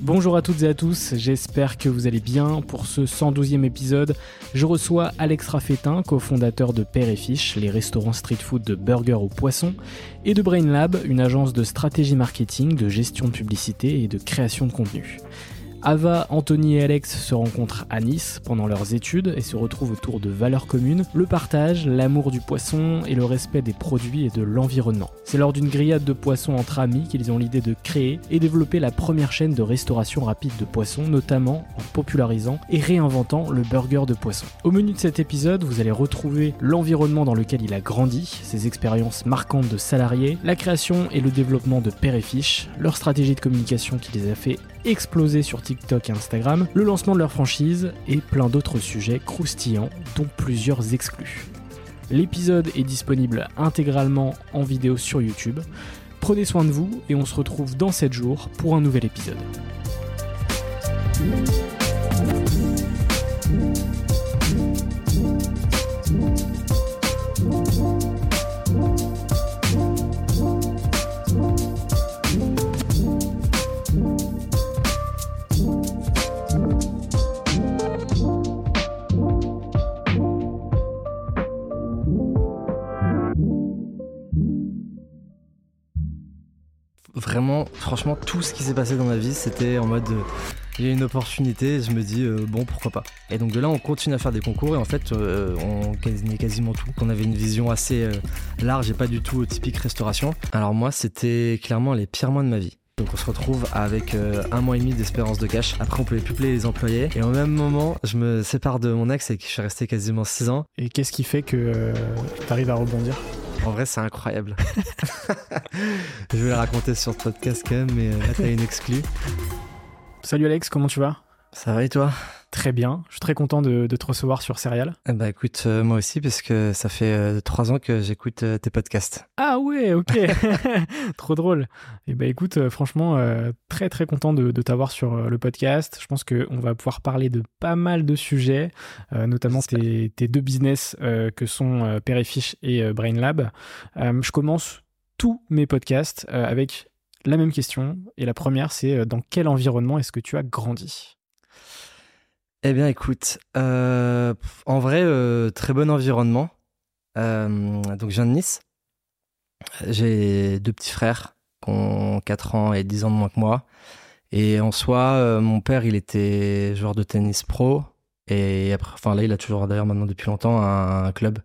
Bonjour à toutes et à tous, j'espère que vous allez bien. Pour ce 112e épisode, je reçois Alex Raffetin, cofondateur de Père et Fiche, les restaurants street food de burger au poisson, et de Brain Lab, une agence de stratégie marketing, de gestion de publicité et de création de contenu. Ava, Anthony et Alex se rencontrent à Nice pendant leurs études et se retrouvent autour de valeurs communes, le partage, l'amour du poisson et le respect des produits et de l'environnement. C'est lors d'une grillade de poissons entre amis qu'ils ont l'idée de créer et développer la première chaîne de restauration rapide de poissons, notamment en popularisant et réinventant le burger de poisson. Au menu de cet épisode, vous allez retrouver l'environnement dans lequel il a grandi, ses expériences marquantes de salariés, la création et le développement de Père et Fiche, leur stratégie de communication qui les a fait exploser sur TikTok et Instagram, le lancement de leur franchise et plein d'autres sujets croustillants, dont plusieurs exclus. L'épisode est disponible intégralement en vidéo sur YouTube. Prenez soin de vous et on se retrouve dans 7 jours pour un nouvel épisode. Vraiment, franchement, tout ce qui s'est passé dans ma vie, c'était en mode. euh, il y a une opportunité, je me dis euh, bon pourquoi pas. Et donc de là on continue à faire des concours et en fait euh, on gagnait quasiment tout. On avait une vision assez large et pas du tout typique restauration. Alors moi c'était clairement les pires mois de ma vie. Donc on se retrouve avec un mois et demi d'espérance de cash. Après on pouvait plus payer les employés. Et au même moment je me sépare de mon ex qui je suis resté quasiment 6 ans. Et qu'est-ce qui fait que tu arrives à rebondir? En vrai c'est incroyable. je vais la raconter sur ce podcast quand même mais euh, là t'as une exclue. Salut Alex, comment tu vas? Ça va et toi? Très bien, je suis très content de, de te recevoir sur Serial. Eh Bah écoute, euh, moi aussi, parce que ça fait euh, trois ans que j'écoute euh, tes podcasts. Ah ouais, ok, trop drôle. Et bah écoute, euh, franchement, très très content de, de t'avoir sur le podcast. Je pense qu'on va pouvoir parler de pas mal de sujets, notamment tes, tes deux business que sont Père et Fiche et Brain Lab. Euh, je commence tous mes podcasts avec la même question. Et la première, c'est dans quel environnement est-ce que tu as grandi? Eh bien écoute, euh, en vrai, euh, très bon environnement. Euh, donc je viens de Nice. J'ai deux petits frères qui ont 4 ans et 10 ans de moins que moi. Et en soi, mon père, il était joueur de tennis pro. Et après, enfin là, il a toujours d'ailleurs maintenant depuis longtemps un, un club.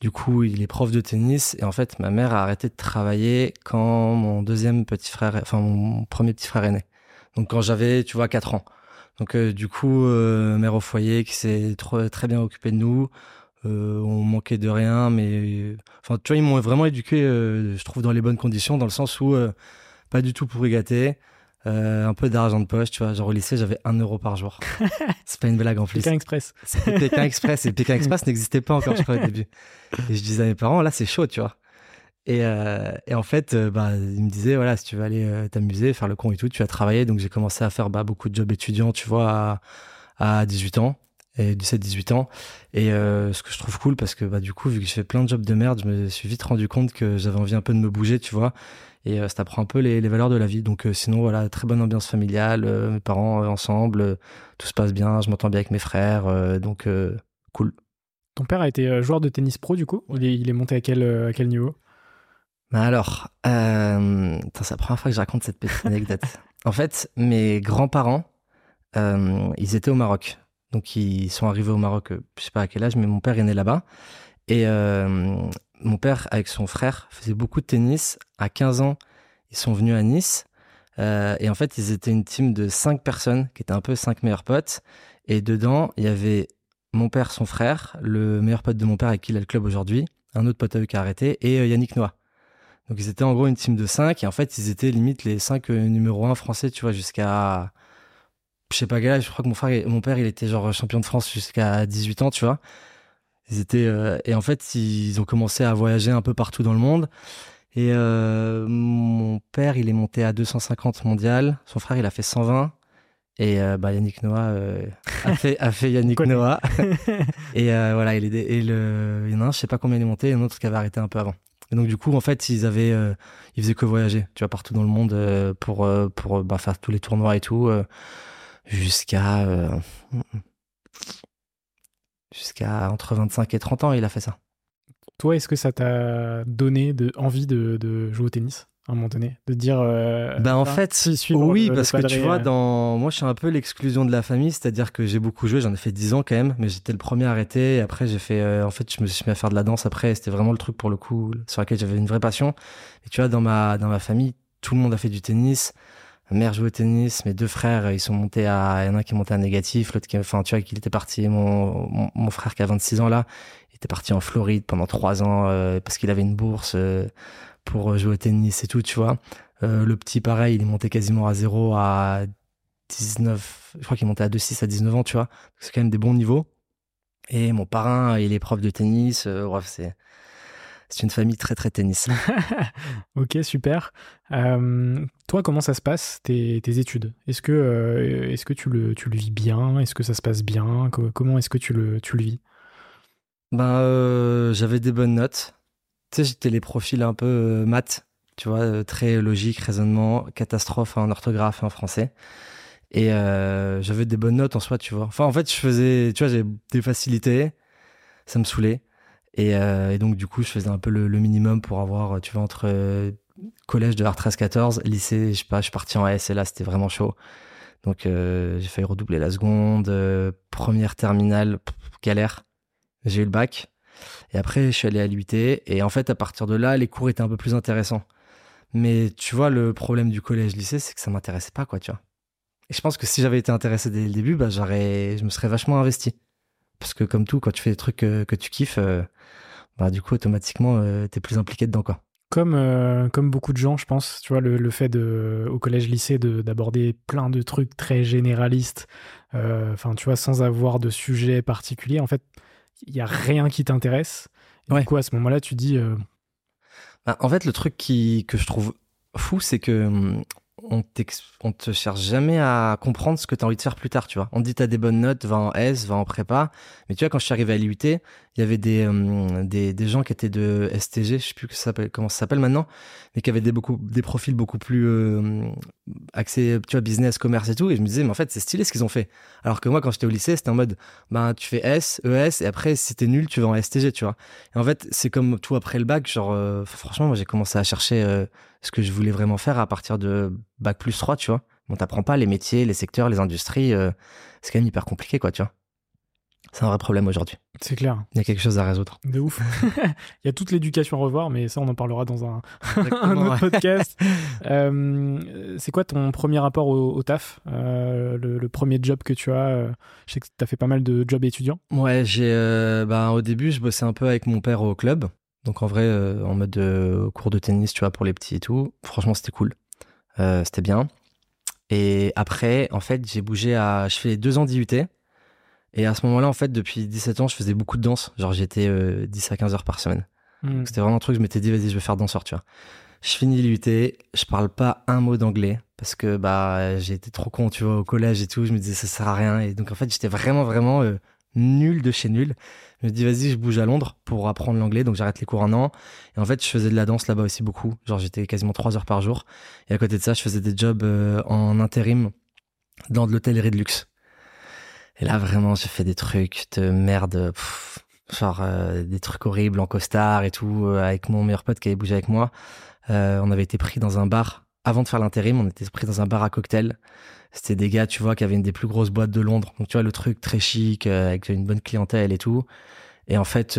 Du coup, il est prof de tennis. Et en fait, ma mère a arrêté de travailler quand mon deuxième petit frère, enfin mon premier petit frère est né. Donc quand j'avais, tu vois, 4 ans. Donc euh, du coup, euh, mère au foyer qui s'est très bien occupée de nous. Euh, on manquait de rien, mais enfin, tu vois, ils m'ont vraiment éduqué, euh, je trouve, dans les bonnes conditions, dans le sens où euh, pas du tout pourri gâté. Un peu d'argent de poche, tu vois. Genre au lycée, j'avais 1 euro par jour. c'est pas une blague en plus. Pékin Express. Pékin Express. Et Pékin Express n'existait pas encore, je crois, au début. Et je disais à mes parents, là, c'est chaud, tu vois. Et, euh, et en fait, euh, bah, ils me disaient, voilà, si tu veux aller euh, t'amuser, faire le con et tout, tu vas travailler. Donc j'ai commencé à faire bah, beaucoup de jobs étudiants, tu vois, à, à 18 ans. Et 17-18 ans. Et ce que je trouve cool, parce que bah, du coup, vu que je fais plein de jobs de merde, je me suis vite rendu compte que j'avais envie un peu de me bouger, tu vois. Et ça t'apprend un peu les, les, valeurs de la vie. Donc sinon, voilà, très bonne ambiance familiale, mes parents ensemble, tout se passe bien, je m'entends bien avec mes frères, donc cool. Ton père a été joueur de tennis pro, du coup? Il est, il est monté à quel, à quel niveau? Bah alors, euh, c'est la première fois que je raconte cette petite anecdote. en fait, mes grands-parents, euh, ils étaient au Maroc. Donc, ils sont arrivés au Maroc, euh, je sais pas à quel âge, mais mon père est né là-bas. Et euh, mon père, avec son frère, faisait beaucoup de tennis. À 15 ans, ils sont venus à Nice. Et en fait, ils étaient une team de 5 personnes, qui étaient un peu 5 meilleurs potes. Et dedans, il y avait mon père, son frère, le meilleur pote de mon père avec qui il a le club aujourd'hui, un autre pote à eux qui a arrêté, et Yannick Noah. Donc ils étaient en gros une team de 5 et en fait ils étaient limite les 5 euh, numéro 1 français, tu vois, jusqu'à je sais pas quel âge, je crois que mon frère mon père il était genre champion de France jusqu'à 18 ans, tu vois. Ils étaient euh, et en fait ils ont commencé à voyager un peu partout dans le monde et euh, mon père il est monté à 250 mondial, son frère il a fait 120 et euh, bah Yannick Noah euh, a fait a fait Yannick Noah et euh, voilà, il est et le il y en a un, je sais pas combien il est monté, et un autre qui avait arrêté un peu avant. Et donc du coup, en fait, ils avaient, euh, ils faisaient que voyager, tu vois, partout dans le monde euh, pour euh, pour bah, faire tous les tournois et tout, euh, jusqu'à euh, jusqu'à entre 25 et 30 ans, il a fait ça. Toi, est-ce que ça t'a donné envie de jouer au tennis? À un moment donné, de dire euh, Ben en fait, si, oui, le- le parce que tu vois, euh, dans moi, je suis un peu l'exclusion de la famille, c'est-à-dire que j'ai beaucoup joué, j'en ai fait 10 ans quand même, mais j'étais le premier à arrêter. Et après, j'ai fait, euh, en fait, je me suis mis à faire de la danse après. C'était vraiment le truc pour le coup sur lequel j'avais une vraie passion. Et tu vois, dans ma dans ma famille, tout le monde a fait du tennis. Ma mère jouait au tennis, mes deux frères, ils sont montés à, il y en a un qui est monté à négatif, l'autre qui, enfin, tu vois, qu'il était parti, mon, mon, mon frère qui a 26 ans là, il était parti en Floride pendant trois ans, euh, parce qu'il avait une bourse, pour jouer au tennis et tout, tu vois. Euh, le petit, pareil, il est monté quasiment à zéro à 19, je crois qu'il est monté à 2,6 à 19 ans, tu vois. C'est quand même des bons niveaux. Et mon parrain, il est prof de tennis. euh, bref, c'est, c'est une famille très, très tennis. Ok, super. Euh, toi, comment ça se passe, tes, tes études? Est-ce que, euh, est-ce que tu, le, tu le vis bien? Est-ce que ça se passe bien? Co- Comment est-ce que tu le, tu le vis? Ben, euh, j'avais des bonnes notes. Tu sais, j'étais les profils un peu euh, maths, tu vois, euh, très logique, raisonnement, catastrophe en orthographe et en français. Et euh, j'avais des bonnes notes en soi, tu vois. Enfin, en fait, je faisais, tu vois, j'ai des facilités, ça me saoulait. Et, donc, du coup, je faisais un peu le, minimum pour avoir, tu vois, entre collège de R13-14, lycée, je sais pas, je suis parti en S et là, c'était vraiment chaud. Donc, j'ai failli redoubler la seconde, première terminale, galère. J'ai eu le bac. Et après, je suis allé à l'UT. Et en fait, à partir de là, les cours étaient un peu plus intéressants. Mais tu vois, le problème du collège-lycée, c'est que ça m'intéressait pas, quoi, tu vois. Et je pense que si j'avais été intéressé dès le début, bah, j'aurais, je me serais vachement investi. Parce que comme tout, quand tu fais des trucs que, que tu kiffes, euh, bah, du coup, automatiquement, euh, t'es plus impliqué dedans, quoi. comme, euh, comme beaucoup de gens, je pense, tu vois, le, fait de, au collège-lycée de- d'aborder plein de trucs très généralistes, euh, enfin, tu vois, sans avoir de sujet particulier, en fait, il n'y a rien qui t'intéresse. Et Ouais. Du coup, à ce moment-là, tu dis, euh, Bah, en fait, le truc qui, que je trouve fou, c'est que hum, on, te cherche jamais à comprendre ce que tu as envie de faire plus tard, tu vois. On te dit t'as des bonnes notes, va en S, va en prépa. Mais tu vois, quand je suis arrivé à l'IUT, il y avait des, hum, des, des gens qui étaient de STG, je sais plus que ça comment ça s'appelle maintenant, mais qui avaient des, beaucoup, des profils beaucoup plus euh, axés, tu vois, business, commerce et tout. Et je me disais, mais en fait, c'est stylé ce qu'ils ont fait. Alors que moi, quand j'étais au lycée, c'était en mode, ben, tu fais S, ES, et après, si t'es nul, tu vas en STG, tu vois. Et en fait, c'est comme tout après le bac, genre, euh, franchement, moi, j'ai commencé à chercher euh, ce que je voulais vraiment faire à partir de bac plus 3, tu vois. On t'apprend pas les métiers, les secteurs, les industries, euh, c'est quand même hyper compliqué, quoi, tu vois. C'est un vrai problème aujourd'hui. c'est clair, Il y a quelque chose à résoudre. de ouf. Il y a toute l'éducation à revoir, mais ça, on en parlera dans un, autre podcast. Euh, c'est quoi ton premier rapport au, au taf Euh, le, le premier job que tu as euh, Je sais que tu as fait pas mal de jobs étudiants. Ouais, j'ai, bah, au début, je bossais un peu avec mon père au club. Donc, en vrai, en mode cours de tennis, tu vois, pour les petits et tout. Franchement, c'était cool. C'était bien. Et après, en fait, j'ai bougé à. Je fais deux ans d'IUT. Et à ce moment-là, en fait, depuis 17 ans, je faisais beaucoup de danse. Genre, j'étais 10 à 15 heures par semaine. Hmm. C'était vraiment un truc, je m'étais dit, vas-y, je vais faire danseur, tu vois. Je finis l'IUT, je parle pas un mot d'anglais parce que bah j'ai été trop con, tu vois, au collège et tout. Je me disais, ça sert à rien. Et donc, en fait, j'étais vraiment, vraiment euh, nul de chez nul. Je me dis, vas-y, je bouge à Londres pour apprendre l'anglais. Donc, j'arrête les cours un an. Et en fait, je faisais de la danse là-bas aussi beaucoup. Genre, j'étais quasiment trois heures par jour. Et à côté de ça, je faisais des jobs euh, en intérim dans de l'hôtellerie de luxe. Et là, vraiment, j'ai fait des trucs de merde. genre, euh, des trucs horribles en costard et tout, euh, avec mon meilleur pote qui avait bougé avec moi. Euh, on avait été pris dans un bar. Avant de faire l'intérim, on était pris dans un bar à cocktail. C'était des gars, tu vois, qui avaient une des plus grosses boîtes de Londres. Donc, tu vois, le truc très chic, avec une bonne clientèle et tout. Et en fait,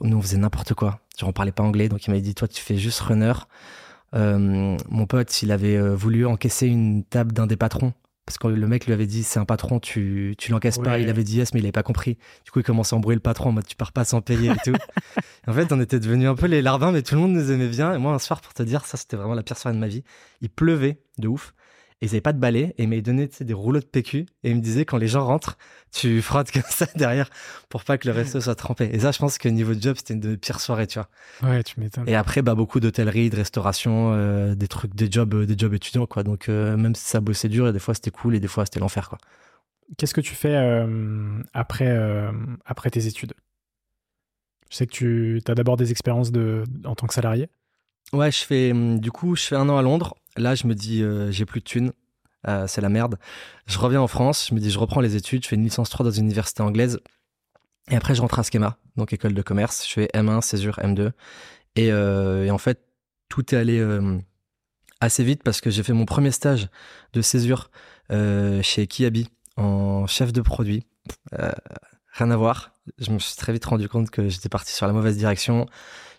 nous, on faisait n'importe quoi. Genre, on parlait pas anglais. Donc, il m'avait dit, toi, tu fais juste runner. Mon pote, il avait voulu encaisser une table d'un des patrons. Parce que le mec lui avait dit, c'est un patron, tu, tu l'encaisses pas. Il avait dit yes, mais il avait pas compris. Du coup, il commençait à embrouiller le patron en mode, tu pars pas sans payer et tout. en fait, on était devenus un peu les larbins, mais tout le monde nous aimait bien. Et moi, un soir, pour te dire, ça, c'était vraiment la pire soirée de ma vie. Il pleuvait de ouf. Et ils avaient pas de balai. Et il m'avait donné des rouleaux de PQ. Et il me disait, quand les gens rentrent, tu frottes comme ça derrière pour pas que le resto soit trempé. Et ça, je pense que niveau job, c'était une de mes pires soirées, tu vois. Ouais, tu m'étonnes. Et après, bah, beaucoup d'hôtellerie, de restauration, euh, des trucs, des jobs, euh, des jobs étudiants, quoi. Donc, euh, même si ça bossait dur, et des fois c'était cool, et des fois c'était l'enfer, quoi. Qu'est-ce que tu fais après, après tes études? Je sais que tu as d'abord des expériences de, en tant que salarié. Ouais, je fais, hum, du coup, je fais un an à Londres. Là, je me dis, euh, j'ai plus de thunes. Euh, c'est la merde. Je reviens en France. Je me dis, je reprends les études. Je fais une licence 3 dans une université anglaise. Et après, je rentre à Schema, donc école de commerce. Je fais M1, césure, M2. Et, euh, et en fait, tout est allé assez vite parce que j'ai fait mon premier stage de césure chez Kiabi en chef de produit. Rien à voir. Je me suis très vite rendu compte que j'étais parti sur la mauvaise direction.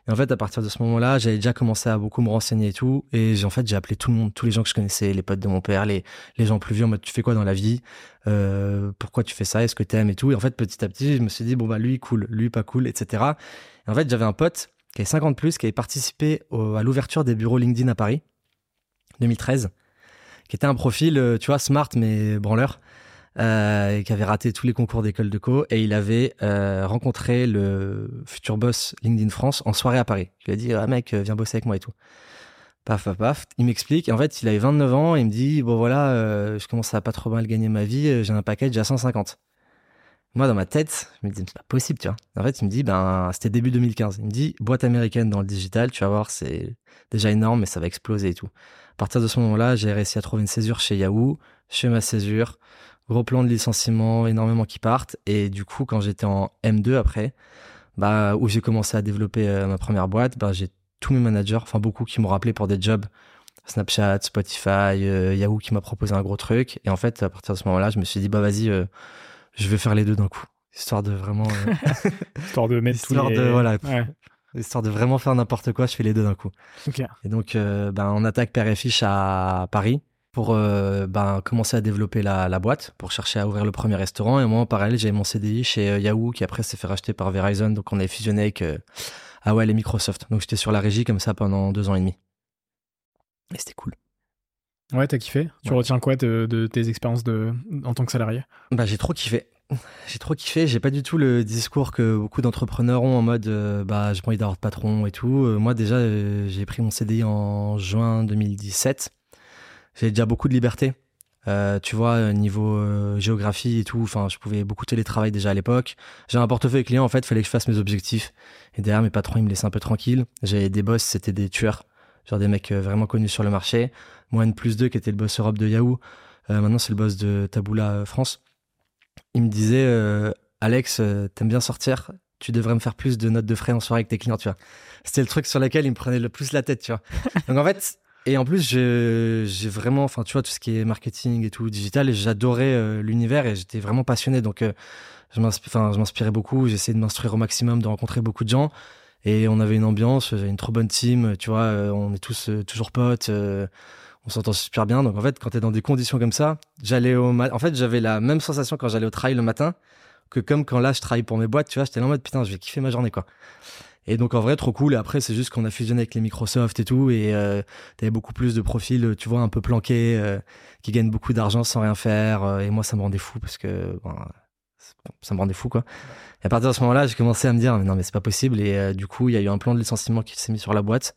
Et en fait, à partir de ce moment-là, j'avais déjà commencé à beaucoup me renseigner et tout. Et en fait, j'ai appelé tout le monde, tous les gens que je connaissais, les potes de mon père, les, gens plus vieux en mode, tu fais quoi dans la vie? Euh, Pourquoi tu fais ça? Est-ce que t'aimes et tout? Et en fait, petit à petit, je me suis dit, bon, bah, lui, cool, lui, pas cool, etc. Et en fait, j'avais un pote qui avait 50 plus, qui avait participé à l'ouverture des bureaux LinkedIn à Paris, 2013, qui était un profil, euh, tu vois, smart, mais branleur. Euh, qui avait raté tous les concours d'école de co et il avait euh, rencontré le futur boss LinkedIn France en soirée à Paris. Il lui a dit ah mec euh, viens bosser avec moi et tout. Paf paf paf. Il m'explique. En fait il avait 29 ans il me dit bon voilà euh, je commence à pas trop mal gagner ma vie. J'ai un package à 150. Moi dans ma tête je me dis c'est pas possible tu vois. En fait il me dit ben c'était début 2015. Il me dit boîte américaine dans le digital tu vas voir c'est déjà énorme mais ça va exploser et tout. À partir de ce moment-là j'ai réussi à trouver une césure chez Yahoo. Je fais ma césure gros plan de licenciement, énormément qui partent. Et du coup, quand j'étais en M2 après, bah, où j'ai commencé à développer euh, ma première boîte, bah, j'ai tous mes managers, enfin beaucoup qui m'ont rappelé pour des jobs. Snapchat, Spotify, euh, Yahoo qui m'a proposé un gros truc. Et en fait, à partir de ce moment-là, je me suis dit, bah vas-y, euh, je vais faire les deux d'un coup. Histoire de vraiment, Histoire de mettre tous Histoire les... de, voilà. Ouais, histoire de vraiment faire n'importe quoi, je fais les deux d'un coup. Et donc, ben, on attaque père et fiche à Paris pour euh, ben, commencer à développer la, la boîte, pour chercher à ouvrir le premier restaurant. Et moi, en parallèle, j'avais mon CDI chez euh, Yahoo, qui après s'est fait racheter par Verizon. Donc, on avait fusionné avec euh, AOL et Microsoft. Donc, j'étais sur la régie comme ça pendant deux ans et demi. Et c'était cool. Ouais, t'as kiffé? Tu Ouais. retiens quoi de, de tes expériences de, en tant que salarié? Bah, j'ai trop kiffé. J'ai trop kiffé. J'ai pas du tout le discours que beaucoup d'entrepreneurs ont en mode euh, bah j'ai pas envie d'avoir de patron et tout. Moi déjà j'ai pris mon CDI en juin 2017. J'ai déjà beaucoup de liberté. Euh, tu vois euh, niveau euh, géographie et tout. Enfin je pouvais beaucoup télétravailler déjà à l'époque. J'ai un portefeuille client en fait. Fallait que je fasse mes objectifs. Et derrière mes patrons ils me laissaient un peu tranquille. J'avais des boss c'était des tueurs. Genre des mecs vraiment connus sur le marché. Moi N plus 2 qui était le boss Europe de Yahoo. Euh, maintenant c'est le boss de Taboola euh, France il me disait Alex, t'aimes bien sortir, tu devrais me faire plus de notes de frais en soirée avec tes clients, tu vois. C'était le truc sur lequel il me prenait le plus la tête, tu vois. Donc en fait, et en plus, j'ai vraiment, enfin, tu vois, tout ce qui est marketing et tout, digital, et j'adorais euh, l'univers et j'étais vraiment passionné. Donc, euh, je m'inspirais beaucoup, j'essayais de m'instruire au maximum, de rencontrer beaucoup de gens. Et on avait une ambiance, j'avais une trop bonne team, tu vois, euh, on est tous euh, toujours potes, on s'entend super bien. Donc en fait, quand t'es dans des conditions comme ça, j'allais au en fait, j'avais la même sensation quand j'allais au travail le matin que comme quand là je travaille pour mes boîtes, tu vois, j'étais là en mode putain, je vais kiffer ma journée quoi. Et donc en vrai trop cool. Et après c'est juste qu'on a fusionné avec les Microsoft et tout, et euh, t'avais beaucoup plus de profils, tu vois, un peu planqués, euh, qui gagnent beaucoup d'argent sans rien faire. euh, et moi ça me rendait fou parce que bon, ça me rendait fou quoi. Et à partir de ce moment-là, j'ai commencé à me dire mais non mais c'est pas possible. Et euh, du coup il y a eu un plan de licenciement qui s'est mis sur la boîte.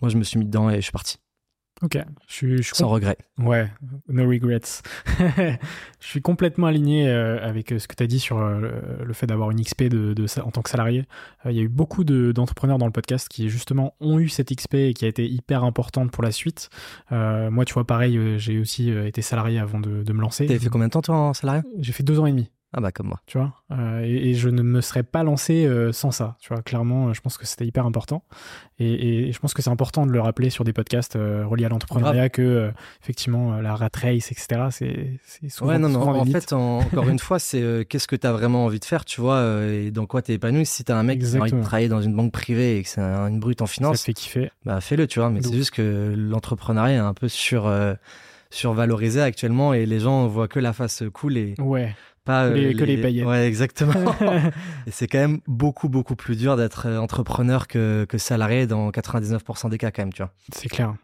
Moi je me suis mis dedans et je suis parti Ok, je suis, je suis sans regret. Ouais, no regrets. je suis complètement aligné euh, avec euh, ce que tu as dit sur euh, le, fait d'avoir une XP de, en tant que salarié. Il y a eu beaucoup de- d'entrepreneurs dans le podcast qui justement ont eu cette XP et qui a été hyper importante pour la suite. Euh, moi, tu vois, pareil, j'ai aussi été salarié avant de, de me lancer. T'avais fait combien de temps toi en salarié J'ai fait deux ans et demi Ah bah comme moi. tu vois. Euh, et, et je ne me serais pas lancé euh, sans ça, tu vois. Clairement, euh, je pense que c'était hyper important. Et, et je pense que c'est important de le rappeler sur des podcasts euh, reliés à l'entrepreneuriat que, effectivement, la rat race, etc., c'est c'est souvent, ouais non non. souvent En fait en- encore une fois c'est qu'est-ce que t'as vraiment envie de faire, tu vois, et dans quoi t'es épanoui? Si t'as un mec qui a envie de travailler dans une banque privée et que c'est un- une brute en ça te finance, fait kiffer. bah fais-le, tu vois. Mais c'est juste que l'entrepreneuriat est un peu sur survalorisé actuellement et les gens voient que la face cool et Ouais. Pas Que euh, les- que les paillettes. Ouais exactement. et c'est quand même beaucoup beaucoup plus dur d'être euh, entrepreneur que, que salarié dans 99% des cas quand même, tu vois. c'est clair.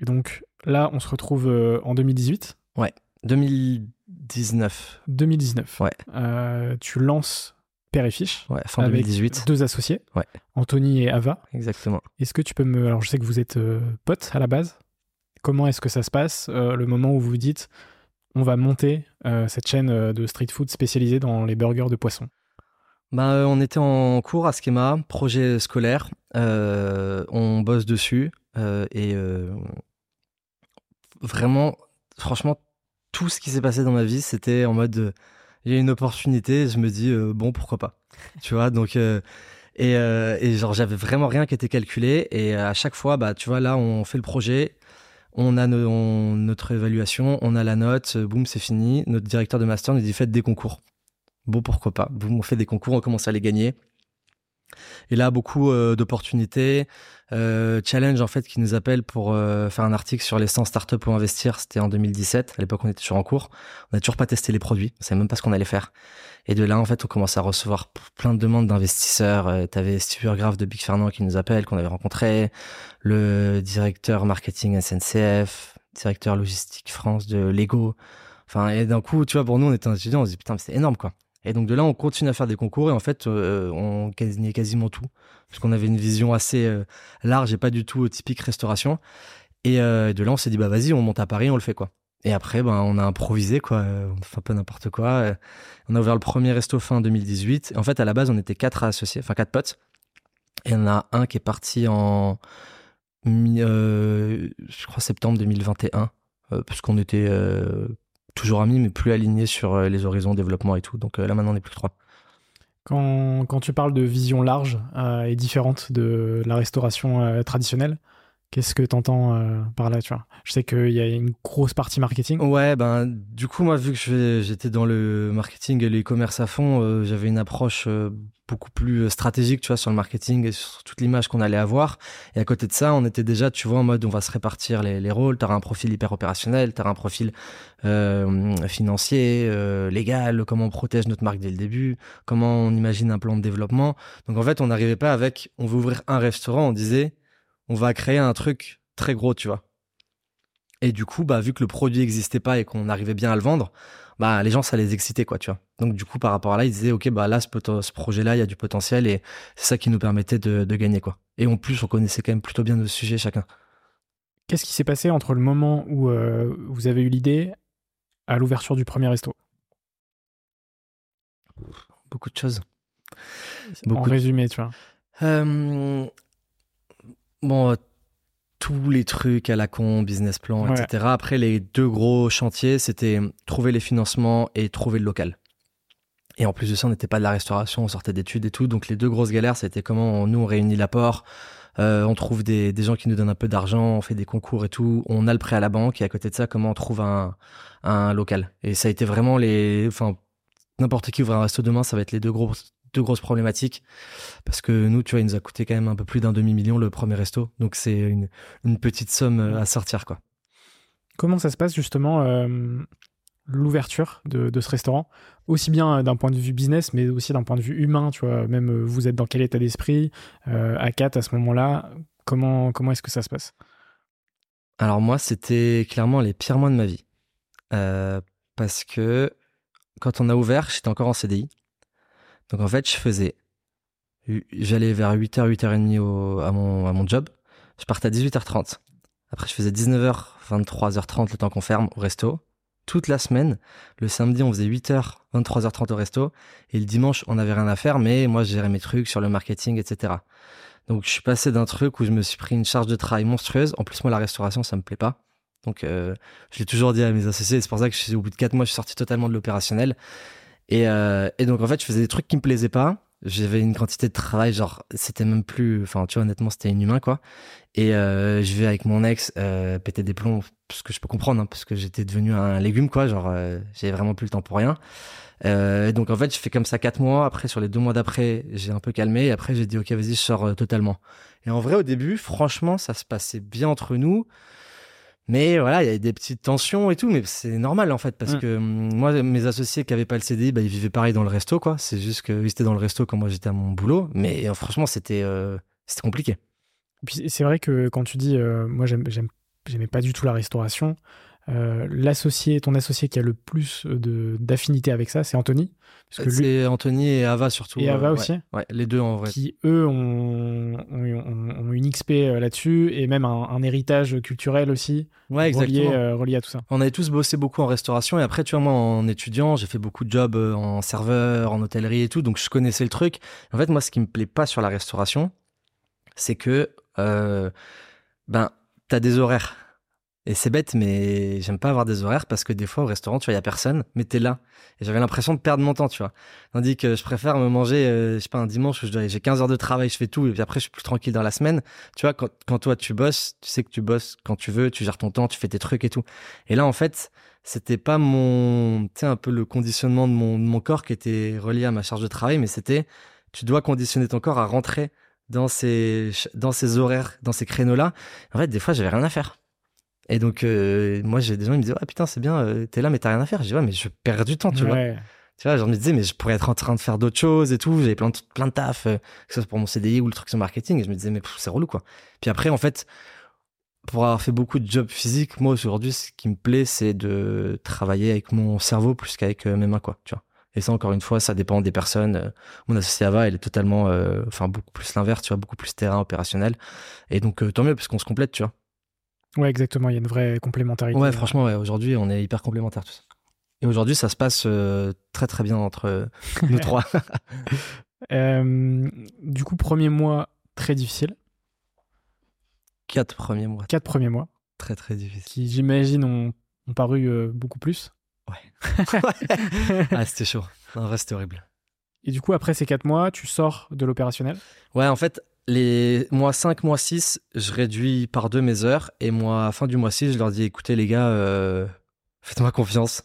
Et donc, là, on se retrouve euh, en 2018, 2019, 2019. Ouais. Euh, tu lances Père et Fiche ouais, fin avec 2018. deux associés, Ouais. Anthony et Ava. Exactement. Est-ce que tu peux me... Alors, je sais que vous êtes euh, potes à la base. Comment est-ce que ça se passe, euh, le moment où vous vous dites, on va monter euh, cette chaîne euh, de street food spécialisée dans les burgers de poisson Bah, euh, on était en cours à Schema, projet scolaire. on bosse dessus et vraiment, franchement, tout ce qui s'est passé dans ma vie, c'était en mode, il y a une opportunité, je me dis bon, pourquoi pas, tu vois. Donc et, et genre j'avais vraiment rien qui était calculé et à chaque fois, bah tu vois là, on fait le projet. On a notre évaluation, on a la note, boum, c'est fini. Notre directeur de master nous dit faites des concours. Bon, pourquoi pas. Boum, on fait des concours, on commence à les gagner. Et là, beaucoup euh, d'opportunités. Euh, challenge, en fait, qui nous appelle pour euh, faire un article sur les 100 startups pour investir. C'était en 2017. À l'époque, on était toujours en cours. On n'a toujours pas testé les produits. On savait même pas ce qu'on allait faire. Et de là, en fait, on commence à recevoir plein de demandes d'investisseurs. Euh, T'avais Steve Burgraff de Big Fernand qui nous appelle, qu'on avait rencontré. Le directeur marketing SNCF, directeur logistique France de Lego. Enfin, et d'un coup, tu vois, pour nous, on était étudiants, on se dit, putain, mais c'est énorme, quoi. Et donc de là, on continue à faire des concours et en fait, euh, on gagnait quasiment tout. Parce qu'on avait une vision assez euh, large et pas du tout typique restauration. Et euh, de là, on s'est dit, bah vas-y, on monte à Paris, on le fait, quoi. Et après, ben, on a improvisé, quoi. On un peu n'importe quoi. On a ouvert le premier resto fin 2018. Et en fait, à la base, on était quatre associés, enfin quatre potes. Et en a un qui est parti en, euh, je crois, septembre 2021. Euh, parce qu'on était toujours amis, mais plus alignés sur euh, les horizons développement et tout. Donc euh, là, maintenant, on n'est plus que trois. quand, tu parles de vision large euh, et différente de la restauration traditionnelle, qu'est-ce que tu entends par là tu vois? Je sais qu'il y a une grosse partie marketing. Ouais, ben du coup moi vu que j'étais dans le marketing et l'e-commerce à fond, euh, j'avais une approche euh, beaucoup plus euh, stratégique, tu vois, sur le marketing et sur toute l'image qu'on allait avoir. Et à côté de ça, on était déjà, tu vois, en mode on va se répartir les, les rôles. T'auras un profil hyper opérationnel, t'auras un profil euh, financier, euh, légal, comment on protège notre marque dès le début, comment on imagine un plan de développement. Donc en fait, on n'arrivait pas avec, on veut ouvrir un restaurant, on disait, on va créer un truc très gros, tu vois. Et du coup, bah, vu que le produit n'existait pas et qu'on arrivait bien à le vendre, bah, les gens, ça les excitait, quoi, tu vois. Donc, du coup, par rapport à là, ils disaient, OK, bah, là, ce, projet-là, il y a du potentiel et c'est ça qui nous permettait de, de gagner, quoi. Et en plus, on connaissait quand même plutôt bien nos sujets chacun. Qu'est-ce qui s'est passé entre le moment où euh, vous avez eu l'idée à l'ouverture du premier resto? Beaucoup de choses. En Beaucoup résumé, tu vois. Euh, bon, euh, tous les trucs à la con, business plan, Ouais. etc. Après, les deux gros chantiers, c'était trouver les financements et trouver le local. Et en plus de ça, on n'était pas de la restauration, on sortait d'études et tout. Donc les deux grosses galères, c'était comment on- nous on réunit l'apport, euh, on trouve des, des gens qui nous donnent un peu d'argent, on fait des concours et tout, on a le prêt à la banque et à côté de ça, comment on trouve un, un local. Et ça a été vraiment les, enfin n'importe qui ouvre un resto demain, ça va être les deux grosses deux grosses problématiques parce que nous, tu vois, il nous a coûté quand même un peu plus d'un demi million le premier resto, donc c'est une, une petite somme euh, à sortir quoi. Comment ça se passe justement euh, l'ouverture de, de, ce restaurant, aussi bien d'un point de vue business, mais aussi d'un point de vue humain. Tu vois, même vous êtes dans quel état d'esprit à 4 à ce moment-là? Comment, comment est-ce que ça se passe? Alors moi, c'était clairement les pires mois de ma vie. parce que quand on a ouvert, j'étais encore en CDI. Donc en fait, je faisais. J'allais vers 8h, 8h30 à, mon, à mon job. Je partais à 18h30. Après, je faisais 19h, 23h30 le temps qu'on ferme au resto. Toute la semaine. Le samedi, on faisait 8h, 23h30 au resto. Et le dimanche, on n'avait rien à faire, mais moi, je gérais mes trucs sur le marketing, etc. Donc, je suis passé d'un truc où je me suis pris une charge de travail monstrueuse. En plus, moi, la restauration, ça me plaît pas. Donc, euh, je l'ai toujours dit à mes associés. C'est pour ça que je suis, au bout de 4 mois, je suis sorti totalement de l'opérationnel. Et, euh, et donc, en fait, je faisais des trucs qui me plaisaient pas. J'avais une quantité de travail genre c'était même plus enfin tu vois honnêtement c'était inhumain quoi. Et euh, je vais avec mon ex euh, péter des plombs parce que je peux comprendre hein, parce que j'étais devenu un légume quoi genre j'avais vraiment plus le temps pour rien. Euh, donc en fait je fais comme ça quatre mois. Après sur les deux mois d'après j'ai un peu calmé. Et après j'ai dit ok vas-y je sors totalement. Et en vrai au début franchement ça se passait bien entre nous mais voilà, il y a des petites tensions et tout, mais c'est normal en fait, parce mm. que hum, moi, mes associés qui avaient pas le CDI, bah, ils vivaient pareil dans le resto, quoi. C'est juste qu'ils étaient dans le resto quand moi j'étais à mon boulot, mais euh, franchement, c'était euh, c'était compliqué. Puis c'est vrai que quand tu dis, euh, moi, j'aimais pas du tout la restauration, euh, l'associé, ton associé qui a le plus de d'affinité avec ça, c'est Anthony. C'est Anthony et Ava surtout. Et Ava aussi. Ouais, les deux en vrai. Qui eux ont, ont, une XP euh, là-dessus et même un, héritage culturel aussi. Ouais. Euh, relié, à tout ça. On avait tous bossé beaucoup en restauration et après, tu vois, moi en étudiant, j'ai fait beaucoup de jobs en serveur, en hôtellerie et tout, donc je connaissais le truc. En fait, moi, ce qui me plaît pas sur la restauration, c'est que euh, ben t'as des horaires et c'est bête, mais j'aime pas avoir des horaires parce que des fois au restaurant, tu vois, il y a personne, mais t'es là. Et j'avais l'impression de perdre mon temps, tu vois. Tandis que je préfère me manger, euh, je sais pas, un dimanche où j'ai 15 heures de travail, je fais tout, et puis après je suis plus tranquille dans la semaine. Tu vois, quand, toi tu bosses, tu sais que tu bosses quand tu veux, tu gères ton temps, tu fais tes trucs et tout. Et là, en fait, c'était pas mon, tu sais, un peu le conditionnement de mon, de mon corps qui était relié à ma charge de travail, mais c'était, tu dois conditionner ton corps à rentrer dans ces, dans ces horaires, dans ces créneaux-là. En fait, des fois, j'avais rien à faire. Et donc, euh, moi, j'ai des gens qui me disaient, ah putain, c'est bien, euh, t'es là, mais t'as rien à faire. Je dis, ouais, mais je perds du temps, tu vois. Tu vois, genre, je me disais, mais je pourrais être en train de faire d'autres choses et tout. J'avais plein de, plein de taf, euh, que ce soit pour mon CDI ou le truc sur marketing. Et je me disais, mais c'est relou, quoi. Puis après, en fait, pour avoir fait beaucoup de jobs physiques, moi, aujourd'hui, ce qui me plaît, c'est de travailler avec mon cerveau plus qu'avec mes mains, quoi, tu vois. Et ça, encore une fois, ça dépend des personnes. Mon associé Ava, elle est totalement, enfin, beaucoup plus l'inverse, tu vois, beaucoup plus terrain opérationnel. Et donc, tant mieux, parce qu'on se complète, tu vois. Ouais, exactement. Il y a une vraie complémentarité. Ouais, franchement, ouais, aujourd'hui, on est hyper complémentaires tous. Et aujourd'hui, ça se passe euh, très très bien entre euh, nous trois. Euh, du coup, premier mois très difficile. Quatre premiers mois. Quatre premiers mois. Très très difficile. Qui, j'imagine, ont, ont, paru beaucoup plus. Ouais. ah, c'était chaud. En vrai, c'était horrible. Et du coup, après ces quatre mois, tu sors de l'opérationnel? Ouais, en fait, les mois 5, mois 6, je réduis par deux mes heures. Et moi, fin du mois 6, je leur dis écoutez, les gars, euh, faites-moi confiance.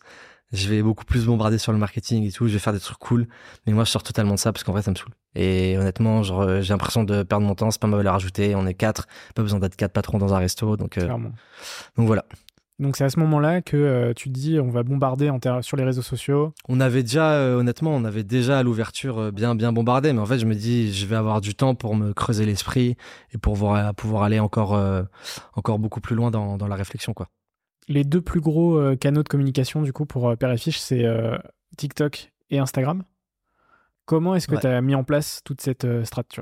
Je vais beaucoup plus bombarder sur le marketing et tout. Je vais faire des trucs cool. Mais moi, je sors totalement de ça parce qu'en vrai, ça me saoule. Et honnêtement, j'ai l'impression de perdre mon temps. C'est pas ma valeur ajoutée. On est quatre. Pas besoin d'être quatre patrons dans un resto. Donc, euh, donc voilà. Donc c'est à ce moment-là que euh, tu te dis on va bombarder sur les réseaux sociaux. On avait déjà, euh, honnêtement, on avait déjà à l'ouverture euh, bien bien bombardé, mais en fait je me dis je vais avoir du temps pour me creuser l'esprit et pour pouvoir, pouvoir aller encore encore beaucoup plus loin dans, dans, la réflexion quoi. Les deux plus gros canaux de communication du coup pour Père et Fiche, c'est TikTok et Instagram. Comment est-ce que tu as mis en place toute cette stratégie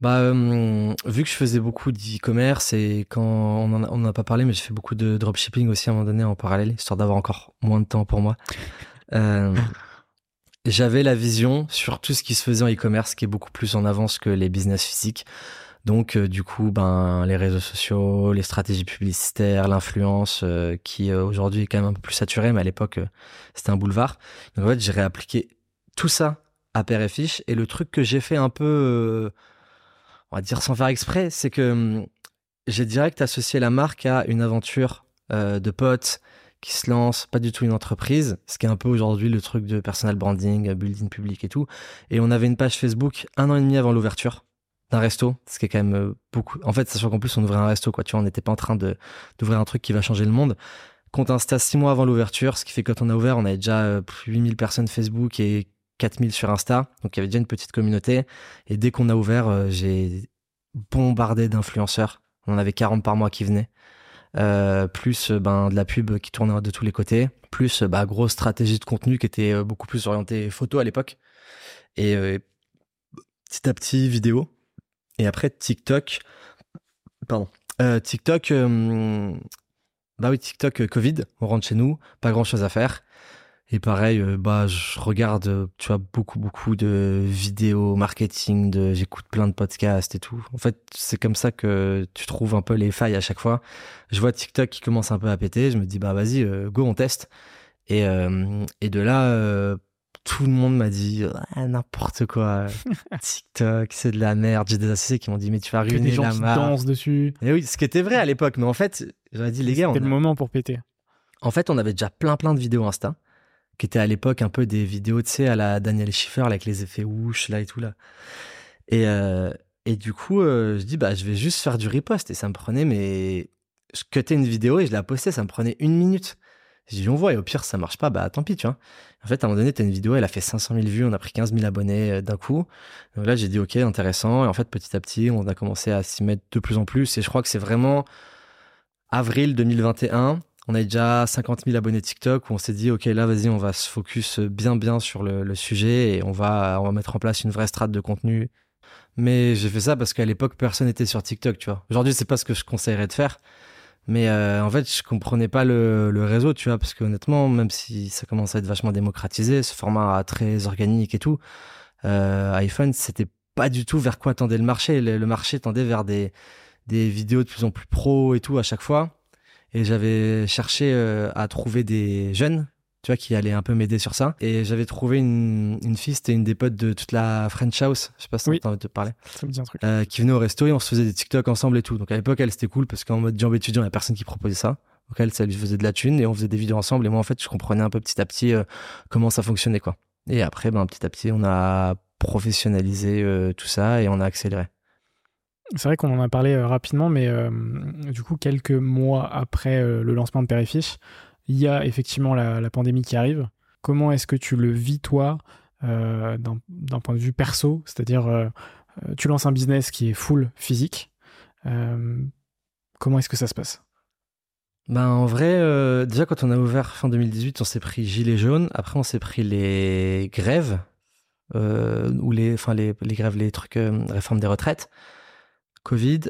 bah, euh, vu que je faisais beaucoup d'e-commerce et quand on en, a, pas parlé, mais j'ai fait beaucoup de dropshipping aussi à un moment donné en parallèle, histoire d'avoir encore moins de temps pour moi. Euh, j'avais la vision sur tout ce qui se faisait en e-commerce qui est beaucoup plus en avance que les business physiques. Donc, euh, du coup, ben, les réseaux sociaux, les stratégies publicitaires, l'influence, qui aujourd'hui est quand même un peu plus saturée, mais à l'époque, c'était un boulevard. Donc, en fait, j'ai réappliqué tout ça à Père et Fiche. Et le truc que j'ai fait un peu on va dire sans faire exprès, c'est que hum, j'ai direct associé la marque à une aventure euh, de potes qui se lance, pas du tout une entreprise, ce qui est un peu aujourd'hui le truc de personal branding, building public et tout. Et on avait une page Facebook un an et demi avant l'ouverture d'un resto, ce qui est quand même euh, beaucoup. En fait, sachant qu'en plus on ouvrait un resto, quoi. Tu vois, on n'était pas en train d'ouvrir un truc qui va changer le monde. Compte Insta six mois avant l'ouverture, ce qui fait que quand on a ouvert, on avait déjà 8000 personnes Facebook et 4000 sur Insta. Donc il y avait déjà une petite communauté. Et dès qu'on a ouvert, j'ai bombardé d'influenceurs. On en avait 40 par mois qui venaient. Euh, plus ben, de la pub qui tournait de tous les côtés, plus bah, grosse stratégie de contenu qui était beaucoup plus orientée photo à l'époque. Et petit à petit, vidéo. Et après, TikTok. Pardon. Euh, TikTok. Euh, bah oui, TikTok, euh, Covid. On rentre chez nous. Pas grand chose à faire. Et pareil, bah, je regarde, tu vois, beaucoup, beaucoup de vidéos marketing, de, j'écoute plein de podcasts et tout. En fait, c'est comme ça que tu trouves un peu les failles à chaque fois. Je vois TikTok qui commence un peu à péter. Je me dis, bah, vas-y, go, on teste. Et, et de là, tout le monde m'a dit n'importe quoi. TikTok, c'est de la merde. J'ai des associés qui m'ont dit mais tu vas ruiner des gens la qui dansent dessus. Et oui, ce qui était vrai à l'époque, mais en fait, j'aurais dit les gars, c'était le moment pour péter. En fait, on avait déjà plein plein de vidéos Insta qui étaient à l'époque un peu des vidéos, tu sais, à la Daniel Schiffer avec les effets whoosh là et tout là. Et euh, et du coup, euh, je dis bah je vais juste faire du repost et ça me prenait mais je cutais une vidéo et je la postais, ça me prenait une minute. J'ai dit, on voit, et au pire, ça marche pas, bah tant pis, tu vois. En fait, à un moment donné, t'as une vidéo, elle a fait 500 000 vues, on a pris 15 000 abonnés euh, d'un coup. Donc là, j'ai dit, ok, intéressant. Et en fait, petit à petit, on a commencé à s'y mettre de plus en plus. Et je crois que c'est vraiment avril 2021. On a déjà 50 000 abonnés TikTok où on s'est dit, ok, là, vas-y, on va se focus bien, bien sur le, sujet et on va, on va mettre en place une vraie strate de contenu. Mais j'ai fait ça parce qu'à l'époque, personne n'était sur TikTok, tu vois. Aujourd'hui, c'est pas ce que je conseillerais de faire. Mais euh, en fait, je comprenais pas le, le, réseau, tu vois, parce que honnêtement, même si ça commence à être vachement démocratisé, ce format très organique et tout, euh, iPhone, c'était pas du tout vers quoi tendait le marché. Le, le, marché tendait vers des, des vidéos de plus en plus pro et tout à chaque fois. Et j'avais cherché euh, à trouver des jeunes tu vois, qui allait un peu m'aider sur ça. Et j'avais trouvé une, une fille, c'était une des potes de toute la French House, je sais pas si oui. t'as envie de te parler. Ça me dit un truc. Euh, qui venait au resto et on se faisait des TikTok ensemble et tout. Donc à l'époque, elle, c'était cool parce qu'en mode job étudiant, il y a personne qui proposait ça. Donc elle, ça lui faisait de la thune et on faisait des vidéos ensemble. Et moi, en fait, je comprenais un peu petit à petit euh, comment ça fonctionnait, quoi. Et après, ben, petit à petit, on a professionnalisé euh, tout ça et on a accéléré. C'est vrai qu'on en a parlé rapidement, mais du coup, quelques mois après le lancement de Perifiche, il y a effectivement la, pandémie qui arrive. Comment est-ce que tu le vis, toi, euh, d'un point de vue perso? C'est-à-dire, euh, euh, tu lances un business qui est full physique. comment est-ce que ça se passe? Ben, en vrai, déjà quand on a ouvert fin 2018, on s'est pris gilet jaune. Après, on s'est pris les grèves, ou les, les, grèves, les trucs, réforme des retraites, Covid,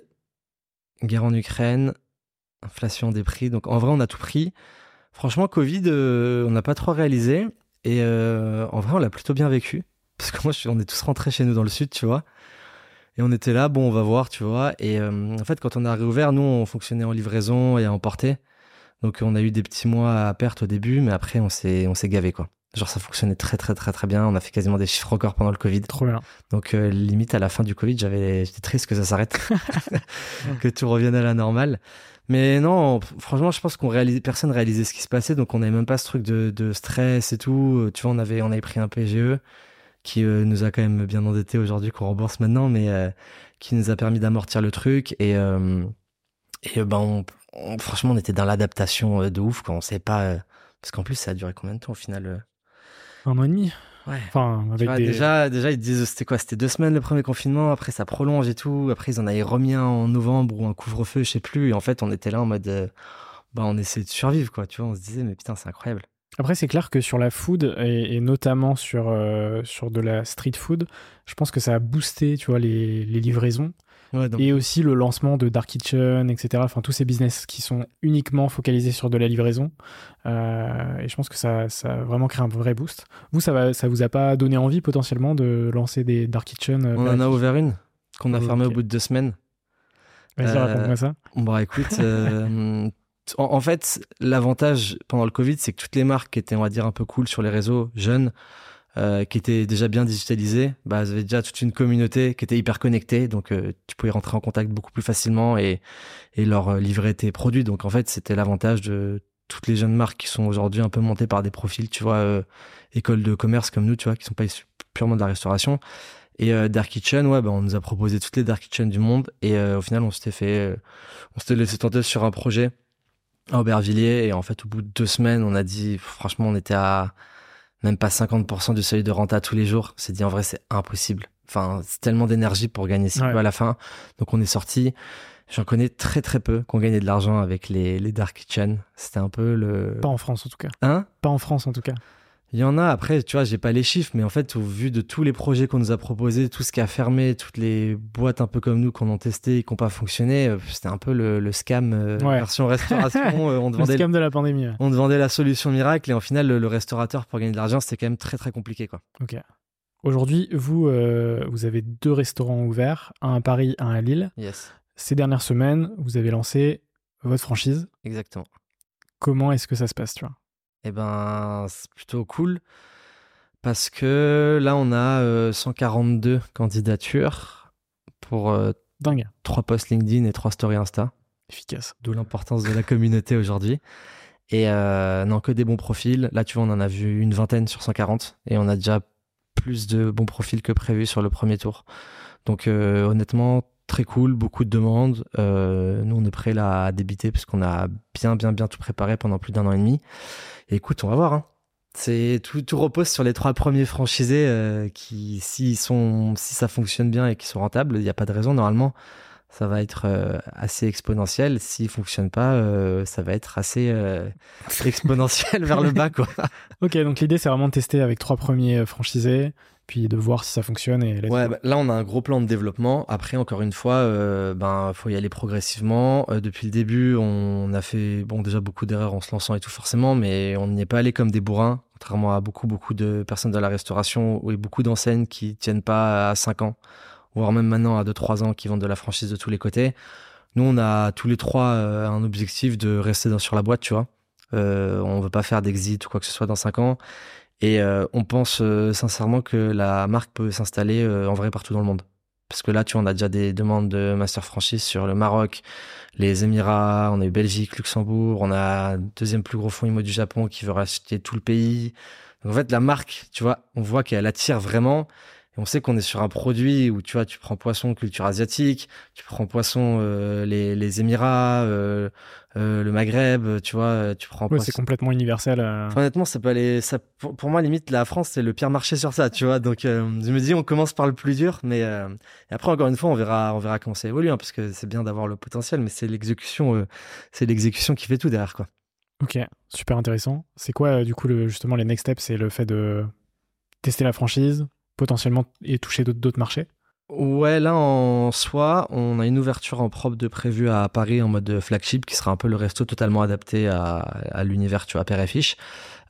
guerre en Ukraine, inflation des prix. Donc en vrai, on a tout pris. Franchement, Covid, euh, on n'a pas trop réalisé. Et euh, en vrai, on l'a plutôt bien vécu. Parce que moi, on est tous rentrés chez nous dans le sud, tu vois. Et on était là, bon, on va voir, tu vois. Et euh, en fait, quand on a réouvert, nous, on fonctionnait en livraison et à emporter. Donc, on a eu des petits mois à perte au début, mais après, on s'est, on s'est gavé, quoi. Genre, ça fonctionnait très, très, très, très bien. On a fait quasiment des chiffres records pendant le Covid. Trop bien. Donc, limite, à la fin du Covid, j'avais, j'étais triste que ça s'arrête. que tout revienne à la normale. Mais non, franchement, je pense qu'on réalisait, personne réalisait ce qui se passait, donc on n'avait même pas ce truc de, de, stress et tout. Tu vois, on avait, on avait pris un PGE qui euh, nous a quand même bien endetté aujourd'hui, qu'on rembourse maintenant, mais euh, qui nous a permis d'amortir le truc. Et, euh, et ben, franchement, on était dans l'adaptation de ouf, quand on sait pas. parce qu'en plus, ça a duré combien de temps au final Un mois et demi Ouais. Enfin, avec déjà, déjà, ils disent c'était quoi C'était deux semaines le premier confinement. Après, ça prolonge et tout. Après, ils en avaient remis un en novembre ou un couvre-feu, je sais plus. Et en fait, on était là en mode, euh, bah, on essayait de survivre, quoi. Tu vois, on se disait, mais putain, c'est incroyable. Après, c'est clair que sur la food et, notamment sur, euh, sur de la street food, je pense que ça a boosté, tu vois, les, les livraisons et aussi le lancement de Dark Kitchen, etc. Enfin, tous ces business qui sont uniquement focalisés sur de la livraison. Euh, et je pense que ça, ça a vraiment créé un vrai boost. Vous, ça, va, ça vous a pas donné envie potentiellement de lancer des Dark Kitchen euh, On en a ouvert une qu'on a fermée au bout de deux semaines. Vas-y, euh, raconte-moi ça. Bon, bah, écoute, en, fait, l'avantage pendant le Covid, c'est que toutes les marques qui étaient, on va dire, un peu cool sur les réseaux, jeunes, euh, qui était déjà bien digitalisé, bah, avait déjà toute une communauté qui était hyper connectée, donc euh, tu pouvais rentrer en contact beaucoup plus facilement et, et leur euh, livrer tes produits. Donc en fait, c'était l'avantage de toutes les jeunes marques qui sont aujourd'hui un peu montées par des profils, tu vois, euh, écoles de commerce comme nous, tu vois, qui sont pas purement de la restauration. Et Dark Kitchen, ouais, bah, on nous a proposé toutes les Dark Kitchen du monde et au final, on s'était fait, on s'était laissé tenter sur un projet à Aubervilliers. Et en fait, au bout de deux semaines, on a dit, franchement, on était à même pas 50% du seuil de renta tous les jours. On s'est dit, en vrai, c'est impossible. Enfin, c'est tellement d'énergie pour gagner si peu à la fin. Donc, on est sorti. J'en connais très très peu qui ont gagné de l'argent avec les, les Dark Kitchen. C'était un peu le. Pas en France en tout cas. Hein? Pas en France en tout cas. Il y en a, après, tu vois, j'ai pas les chiffres, mais en fait, au vu de tous les projets qu'on nous a proposés, tout ce qui a fermé, toutes les boîtes un peu comme nous qu'on a testé et qui n'ont pas fonctionné, euh, c'était un peu le, scam euh, version restauration. Euh, on le scam de la pandémie. On te vendait la solution miracle et en final, le, restaurateur, pour gagner de l'argent, c'était quand même très très compliqué. Quoi. Ok. Aujourd'hui, vous, vous avez deux restaurants ouverts, un à Paris, un à Lille. Yes. Ces dernières semaines, vous avez lancé votre franchise. Exactement. Comment est-ce que ça se passe, tu vois? Eh ben, c'est plutôt cool parce que là, on a 142 euh, candidatures pour euh, Dingue. 3 posts LinkedIn et 3 stories Insta. Efficace. D'où l'importance de la communauté aujourd'hui. Et euh, non, que des bons profils. Là, tu vois, on en a vu une vingtaine sur 140 et on a déjà plus de bons profils que prévu sur le premier tour. Donc, honnêtement, très cool, beaucoup de demandes. Nous, on est prêt là à débiter puisqu'on a bien, bien, bien tout préparé pendant plus d'un an et demi. Écoute, on va voir. Hein. C'est tout, tout repose sur les trois premiers franchisés euh, qui, si sont, si ça fonctionne bien et qui sont rentables, il n'y a pas de raison. Normalement, ça va être euh, assez exponentiel. S'il fonctionne pas, ça va être assez exponentiel vers le bas, quoi. ok, donc l'idée c'est vraiment de tester avec trois premiers franchisés puis de voir si ça fonctionne. Et ouais, bah, là on a un gros plan de développement. Après, encore une fois, euh, ben faut y aller progressivement. Euh, depuis le début, on a fait bon déjà beaucoup d'erreurs en se lançant et tout forcément, mais on n'y est pas allé comme des bourrins, contrairement à beaucoup beaucoup de personnes de la restauration ou beaucoup d'enseignes qui tiennent pas à 5 ans, voire même maintenant à 2-3 ans, qui vendent de la franchise de tous les côtés. Nous, on a tous les trois euh, un objectif de rester dans, sur la boîte, tu vois. On veut pas faire d'exit ou quoi que ce soit dans 5 ans. Et euh, on pense euh, sincèrement que la marque peut s'installer euh, en vrai partout dans le monde. Parce que là, tu vois, on a déjà des demandes de master franchise sur le Maroc, les Émirats, on a eu Belgique, Luxembourg, on a deuxième plus gros fonds immo du Japon qui veut racheter tout le pays. Donc en fait, la marque, tu vois, on voit qu'elle attire vraiment on sait qu'on est sur un produit où tu vois, tu prends poisson culture asiatique, tu prends poisson euh, les, les, Émirats, euh, euh, le Maghreb, tu vois, tu prends. c'est complètement universel. honnêtement, ça peut aller. Ça, pour, moi, limite, la France c'est le pire marché sur ça, tu vois. Donc, je me dis, on commence par le plus dur, mais après, encore une fois, on verra, on verra comment ça évolue, hein, parce que c'est bien d'avoir le potentiel, mais c'est l'exécution, c'est l'exécution qui fait tout derrière, quoi. Ok, super intéressant. C'est quoi, du coup, le, justement, les next steps? C'est le fait de tester la franchise, potentiellement et toucher d'autres marchés Ouais, là en soi, on a une ouverture en propre de prévu à Paris en mode flagship qui sera un peu le resto totalement adapté à, l'univers, tu vois, père et fiche.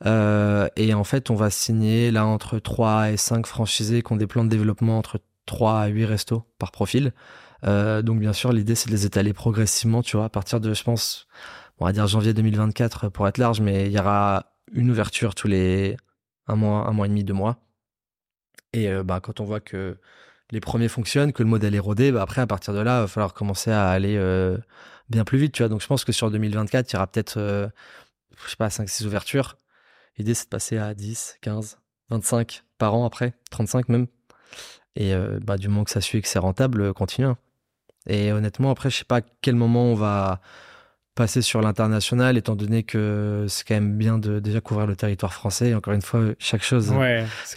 Euh, et en fait, on va signer là entre 3 et 5 franchisés qui ont des plans de développement entre 3 à 8 restos par profil. Euh, donc bien sûr, l'idée c'est de les étaler progressivement, tu vois, à partir de, je pense, on va dire janvier 2024 pour être large, mais il y aura une ouverture tous les un mois, un mois et demi, deux mois. Et bah, quand on voit que les premiers fonctionnent, que le modèle est rodé, bah, après, à partir de là, il va falloir commencer à aller bien plus vite. Tu. Donc, je pense que sur 2024, il y aura peut-être, je sais pas, 5-6 ouvertures. L'idée, c'est de passer à 10, 15, 25 par an après, 35 même. Et bah, du moment que ça suit et que c'est rentable, continue. Hein. Et honnêtement, après, je sais pas à quel moment on va passer sur l'international, étant donné que c'est quand même bien de déjà couvrir le territoire français. encore une fois, chaque chose,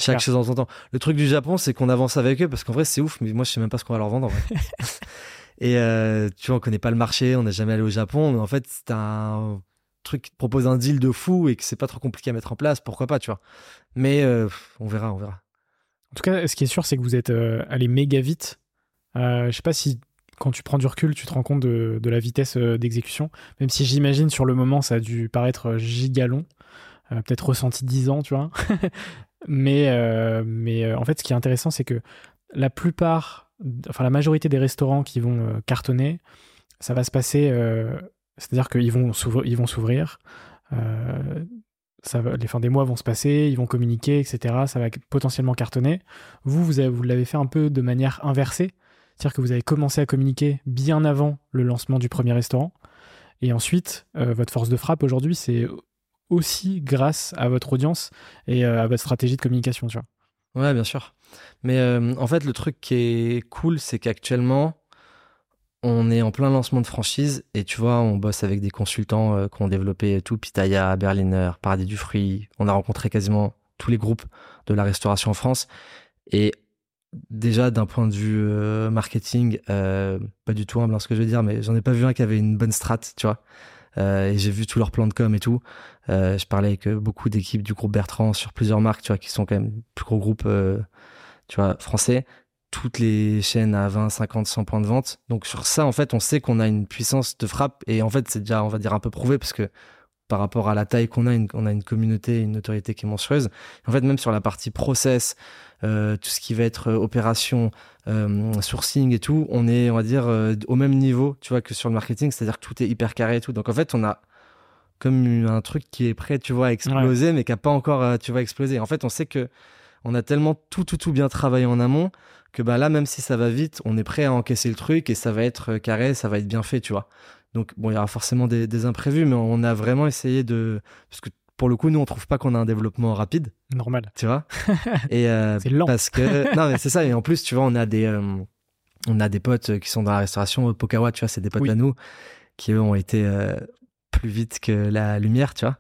chaque chose en son temps. Le truc du Japon, c'est qu'on avance avec eux parce qu'en vrai, c'est ouf, mais moi, je sais même pas ce qu'on va leur vendre. Et euh, tu vois, on connaît pas le marché, on n'est jamais allé au Japon, mais en fait, c'est un truc qui propose un deal de fou et que c'est pas trop compliqué à mettre en place. Pourquoi pas, tu vois Mais euh, on verra, on verra. En tout cas, ce qui est sûr, c'est que vous êtes euh, allé méga vite. je sais pas si quand tu prends du recul, tu te rends compte de, la vitesse euh, d'exécution. Même si j'imagine sur le moment, ça a dû paraître euh, gigalon, euh, peut-être ressenti 10 ans, tu vois. mais, mais en fait, ce qui est intéressant, c'est que la plupart, enfin la majorité des restaurants qui vont cartonner, ça va se passer, c'est-à-dire qu'ils vont s'ouvrir. Les fins des mois vont se passer, ils vont communiquer, etc. Ça va potentiellement cartonner. Vous, vous l'avez fait un peu de manière inversée. Que vous avez commencé à communiquer bien avant le lancement du premier restaurant. Et ensuite, euh, votre force de frappe aujourd'hui, c'est aussi grâce à votre audience et euh, à votre stratégie de communication, tu vois. Ouais, bien sûr. Mais euh, en fait, le truc qui est cool, c'est qu'actuellement, on est en plein lancement de franchise et tu vois, on bosse avec des consultants euh, qui ont développé tout, Pitaya, Berliner, Paradis du Fruit. On a rencontré quasiment tous les groupes de la restauration en France. Et déjà, d'un point de vue euh, marketing, euh, pas du tout humble hein, ce que je veux dire, mais j'en ai pas vu un qui avait une bonne strat, tu vois. et j'ai vu tous leurs plans de com et tout. je parlais avec beaucoup d'équipes du groupe Bertrand sur plusieurs marques, tu vois, qui sont quand même plus gros groupes, tu vois, français toutes les chaînes à 20, 50, 100 points de vente. Donc sur ça, en fait, on sait qu'on a une puissance de frappe et en fait, c'est déjà, on va dire, un peu prouvé parce que par rapport à la taille qu'on a, on a une communauté, une autorité qui est monstrueuse. En fait, même sur la partie process, euh, tout ce qui va être euh, opération, euh, sourcing et tout, on est, on va dire, au même niveau, tu vois, que sur le marketing, c'est-à-dire que tout est hyper carré et tout. Donc en fait, on a comme un truc qui est prêt, tu vois, à exploser, mais qui n'a pas encore, tu vois, explosé. En fait, on sait que on a tellement tout, tout, tout bien travaillé en amont que bah là, même si ça va vite, on est prêt à encaisser le truc et ça va être carré, ça va être bien fait, tu vois. Donc bon, il y aura forcément des, imprévus, mais on a vraiment essayé de parce que pour le coup, nous, on trouve pas qu'on a un développement rapide. Normal. Tu vois. Et euh, c'est lent. Parce que non, mais c'est ça. Et en plus, tu vois, on a des euh, on a des potes qui sont dans la restauration. Pokawa, tu vois, c'est des potes à nous qui eux ont été plus vite que la lumière, tu vois.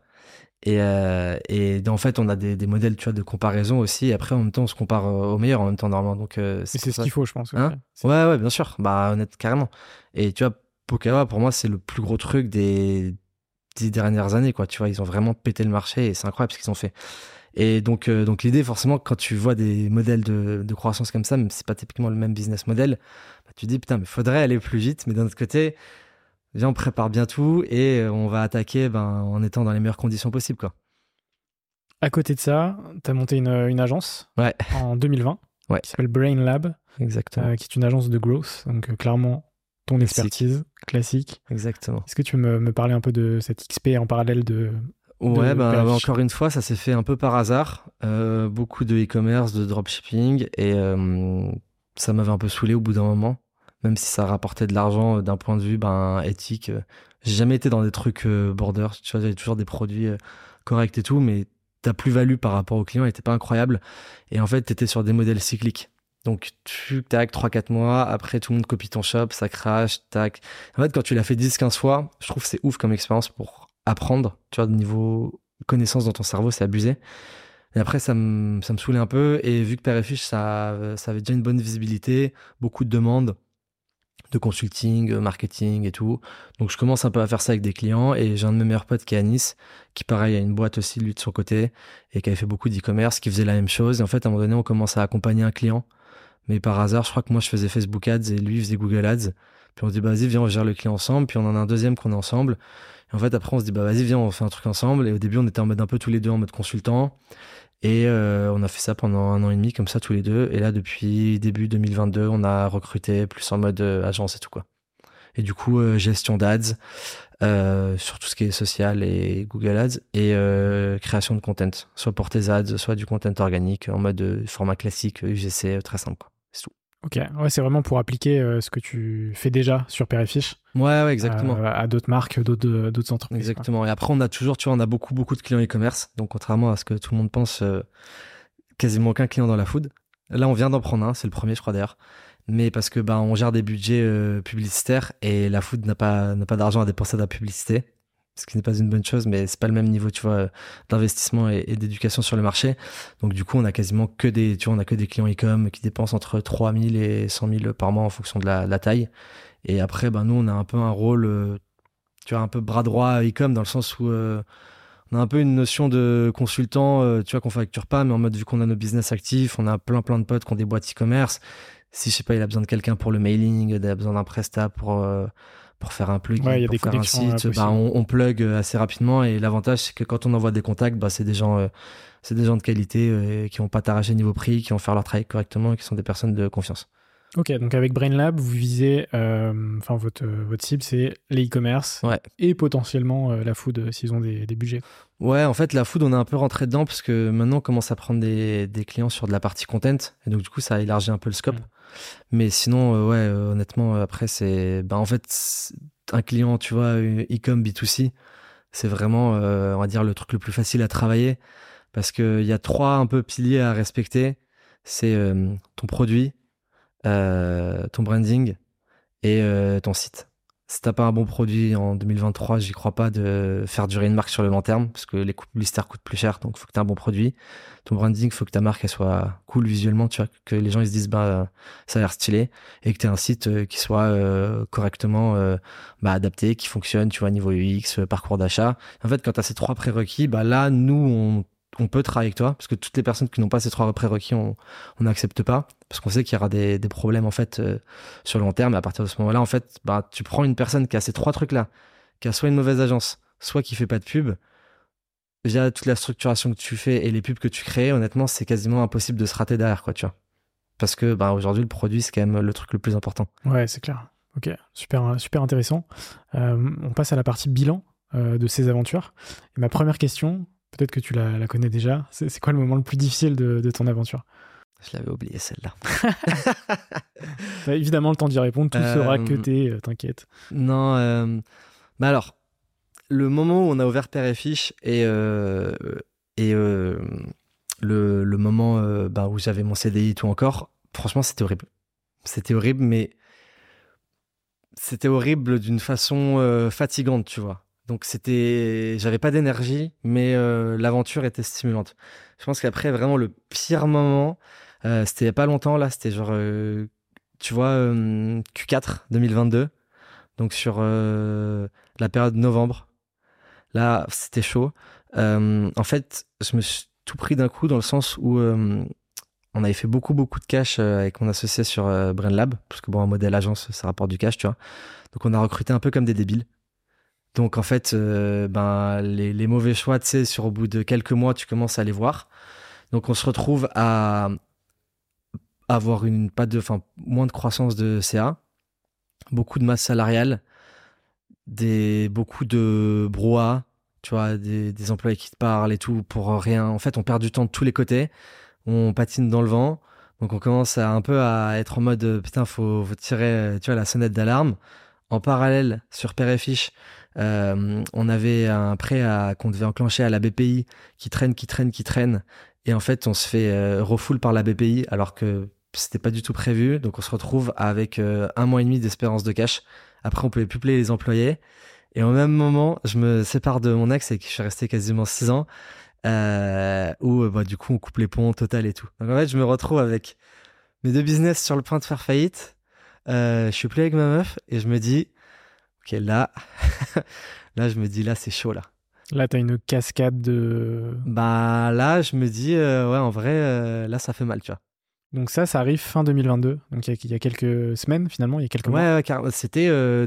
Et, euh, et en fait, on a des, des, modèles tu vois, de comparaison aussi. Et après, en même temps, on se compare au meilleur en même temps, normalement. Donc, euh, c'est ce qu'il faut, je pense. Hein ouais, ouais, bien sûr. Bah, honnête, carrément. Et tu vois, Pokawa, pour moi, c'est le plus gros truc des dix dernières années, quoi. Tu vois, ils ont vraiment pété le marché et c'est incroyable ce qu'ils ont fait. Et donc, euh, donc l'idée, forcément, quand tu vois des modèles de, de croissance comme ça, même si c'est pas typiquement le même business model, bah, tu te dis, putain, mais faudrait aller plus vite. Mais d'un autre côté, viens, on prépare bien tout et euh, on va attaquer ben, en étant dans les meilleures conditions possibles. Quoi. À côté de ça, tu as monté une, une agence ouais. en 2020 ouais. qui s'appelle Brain Lab, Exactement. Euh, qui est une agence de growth, donc euh, clairement ton expertise classique. Exactement. Est-ce que tu veux me, parler un peu de cette XP en parallèle de... Ouais, ben, encore une fois, ça s'est fait un peu par hasard. beaucoup de e-commerce, de dropshipping, et ça m'avait un peu saoulé au bout d'un moment même si ça rapportait de l'argent euh, d'un point de vue ben, éthique. Euh, j'ai jamais été dans des trucs euh, border, tu vois, j'avais toujours des produits corrects et tout, mais ta plus-value par rapport au client n'était pas incroyable. Et en fait, tu étais sur des modèles cycliques. Donc, tu, tac, 3-4 mois, après tout le monde copie ton shop, ça crache, tac. En fait, quand tu l'as fait 10-15 fois, je trouve que c'est ouf comme expérience pour apprendre, tu vois, de niveau connaissance dans ton cerveau, c'est abusé. Et après, ça me, ça me saoulait un peu. Et vu que Père ça, ça avait déjà une bonne visibilité, beaucoup de demandes, de consulting, euh, marketing et tout. Donc je commence un peu à faire ça avec des clients et j'ai un de mes meilleurs potes qui est à Nice, qui pareil a une boîte aussi lui de son côté et qui avait fait beaucoup d'e-commerce, qui faisait la même chose. Et en fait à un moment donné on commence à accompagner un client, mais par hasard je crois que moi je faisais Facebook Ads et lui faisait Google Ads. Puis on se dit bah vas-y viens on gère le client ensemble. Puis on en a un deuxième qu'on est ensemble. Et en fait après on se dit bah vas-y viens on fait un truc ensemble. Et au début on était en mode un peu tous les deux en mode consultant. Et euh, on a fait ça pendant un an et demi, comme ça, tous les deux. Et là, depuis début 2022, on a recruté plus en mode euh, agence et tout, quoi. Et du coup, euh, gestion d'ads, sur tout ce qui est social et Google Ads, et création de content, soit pour tes ads, soit du content organique en mode format classique, UGC, très simple, quoi. C'est tout. Ok, ouais, c'est vraiment pour appliquer euh, ce que tu fais déjà sur Perifiche. Ouais, ouais, exactement. Euh, à d'autres marques, d'autres, euh, d'autres entreprises. Exactement. Et après, on a toujours, tu vois, on a beaucoup, beaucoup de clients e-commerce. Donc, contrairement à ce que tout le monde pense, quasiment aucun client dans la food. Là, on vient d'en prendre un, c'est le premier, je crois d'ailleurs. Mais parce que bah, on gère des budgets publicitaires et la food n'a pas, n'a pas d'argent à dépenser dans la publicité ce qui n'est pas une bonne chose, mais c'est pas le même niveau, tu vois, d'investissement et, d'éducation sur le marché. Donc du coup, on a quasiment que des, tu vois, on a que des clients e-com qui dépensent entre 3000 et 100 000 par mois en fonction de la, taille. Et après, ben nous, on a un peu un rôle, euh, tu vois, un peu bras droit e-com dans le sens où euh, on a un peu une notion de consultant, euh, tu vois, qu'on facture pas, mais en mode vu qu'on a nos business actifs, on a plein plein de potes qui ont des boîtes e-commerce. Si je sais pas, il a besoin de quelqu'un pour le mailing, il a besoin d'un prestat pour pour faire un plugin, pour faire un site, bah, on, plug euh, assez rapidement. Et l'avantage, c'est que quand on envoie des contacts, bah, c'est des gens, euh, c'est des gens de qualité euh, qui n'ont pas t'arracher niveau prix, qui vont faire leur travail correctement, et qui sont des personnes de confiance. Ok, donc avec BrainLab, vous visez, enfin votre votre cible, c'est les e-commerce et potentiellement la food s'ils ont des, des, budgets. Ouais, en fait, la food, on est un peu rentré dedans parce que maintenant on commence à prendre des, des clients sur de la partie content et donc du coup ça a élargi un peu le scope. Mm. Mais sinon, euh, ouais, euh, honnêtement, après, c'est. Bah, en fait, un client, tu vois, e-com B2C, c'est vraiment, euh, on va dire, le truc le plus facile à travailler. Parce qu'il y a trois un peu piliers à respecter c'est ton produit, ton branding et euh, ton site. Si t'as pas un bon produit en 2023, j'y crois pas de faire durer une marque sur le long terme parce que les publicitaires coûtent plus cher, donc faut que tu aies un bon produit. Ton branding, faut que ta marque soit cool visuellement, tu vois, que les gens ils se disent bah ça a l'air stylé et que tu aies un site euh, qui soit euh, correctement euh, bah, adapté, qui fonctionne, tu vois, niveau UX, parcours d'achat. En fait, quand tu as ces trois prérequis, bah là nous on on peut travailler avec toi parce que toutes les personnes qui n'ont pas ces trois prérequis, on n'accepte pas parce qu'on sait qu'il y aura des, problèmes en fait euh, sur le long terme. À partir de ce moment-là, en fait, bah, tu prends une personne qui a ces trois trucs-là, qui a soit une mauvaise agence, soit qui fait pas de pub. Déjà, toute la structuration que tu fais et les pubs que tu crées, honnêtement, c'est quasiment impossible de se rater derrière, quoi, tu vois. Parce que bah, aujourd'hui, le produit, c'est quand même le truc le plus important. Ouais, c'est clair. Ok, super, super intéressant. Euh, on passe à la partie bilan euh, de ces aventures. Et ma première question, Peut-être que tu la, connais déjà. C'est quoi le moment le plus difficile de, ton aventure? Je l'avais oublié celle-là. Bah, évidemment, le temps d'y répondre, tout sera que t'es, euh, t'inquiète. Non, euh... bah alors, le moment où on a ouvert Père et Fiche et, euh, et euh, le, le, moment bah, où j'avais mon CDI et tout encore, franchement, c'était horrible. C'était horrible, mais c'était horrible d'une façon fatigante, tu vois. Donc c'était, j'avais pas d'énergie, mais euh, l'aventure était stimulante. Je pense qu'après vraiment le pire moment, euh, c'était pas longtemps là, c'était genre, euh, tu vois, Q4 2022, donc sur la période novembre. Là, c'était chaud. en fait, je me suis tout pris d'un coup dans le sens où on avait fait beaucoup beaucoup de cash avec mon associé sur BrainLab, parce que bon, un modèle agence, ça rapporte du cash, tu vois. Donc on a recruté un peu comme des débiles. Donc en fait, euh, ben les, mauvais choix, tu sais, sur au bout de quelques mois, tu commences à les voir. Donc on se retrouve à avoir une pas de, enfin moins de croissance de CA, beaucoup de masse salariale, des beaucoup de brouhaha, tu vois, des, employés qui te parlent et tout pour rien. En fait, on perd du temps de tous les côtés, on patine dans le vent. Donc on commence à un peu à être en mode putain faut, tirer tu vois la sonnette d'alarme. En parallèle sur Père et Fiche, euh, on avait un prêt qu'on devait enclencher à la BPI qui traîne, qui traîne, qui traîne. Et en fait, on se fait euh, refoule par la BPI alors que c'était pas du tout prévu. Donc, on se retrouve avec euh, un mois et demi d'espérance de cash. Après, on pouvait plus les employés. Et au même moment, je me sépare de mon ex et je suis resté quasiment six ans. Euh, où bah, du coup, on coupe les ponts total et tout. Donc, en fait, je me retrouve avec mes deux business sur le point de faire faillite. Je suis plus avec ma meuf et je me dis, ok, là, là, je me dis, là, c'est chaud, là. Là, tu as une cascade de. Bah, là, je me dis, euh, ouais, en vrai, euh, là, ça fait mal, tu vois. Donc, ça, ça arrive fin 2022. Donc, il y, a quelques semaines, finalement, il y a quelques mois. Ouais, car c'était euh,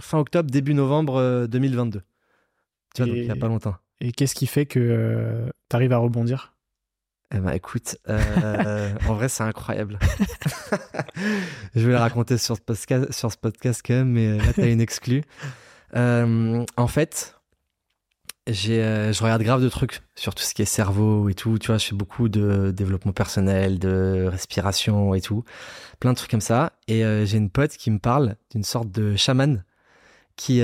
fin octobre, début novembre 2022. Tu vois, donc il n'y a pas longtemps. Et qu'est-ce qui fait que tu arrives à rebondir? Eh ben, écoute, en vrai, c'est incroyable. je vais le raconter sur ce podcast, quand même, mais là, t'as une exclue. Euh, en fait, j'ai, euh, je regarde grave de trucs sur tout ce qui est cerveau et tout. Tu vois, je fais beaucoup de développement personnel, de respiration et tout. Plein de trucs comme ça. Et euh, j'ai une pote qui me parle d'une sorte de chaman qui,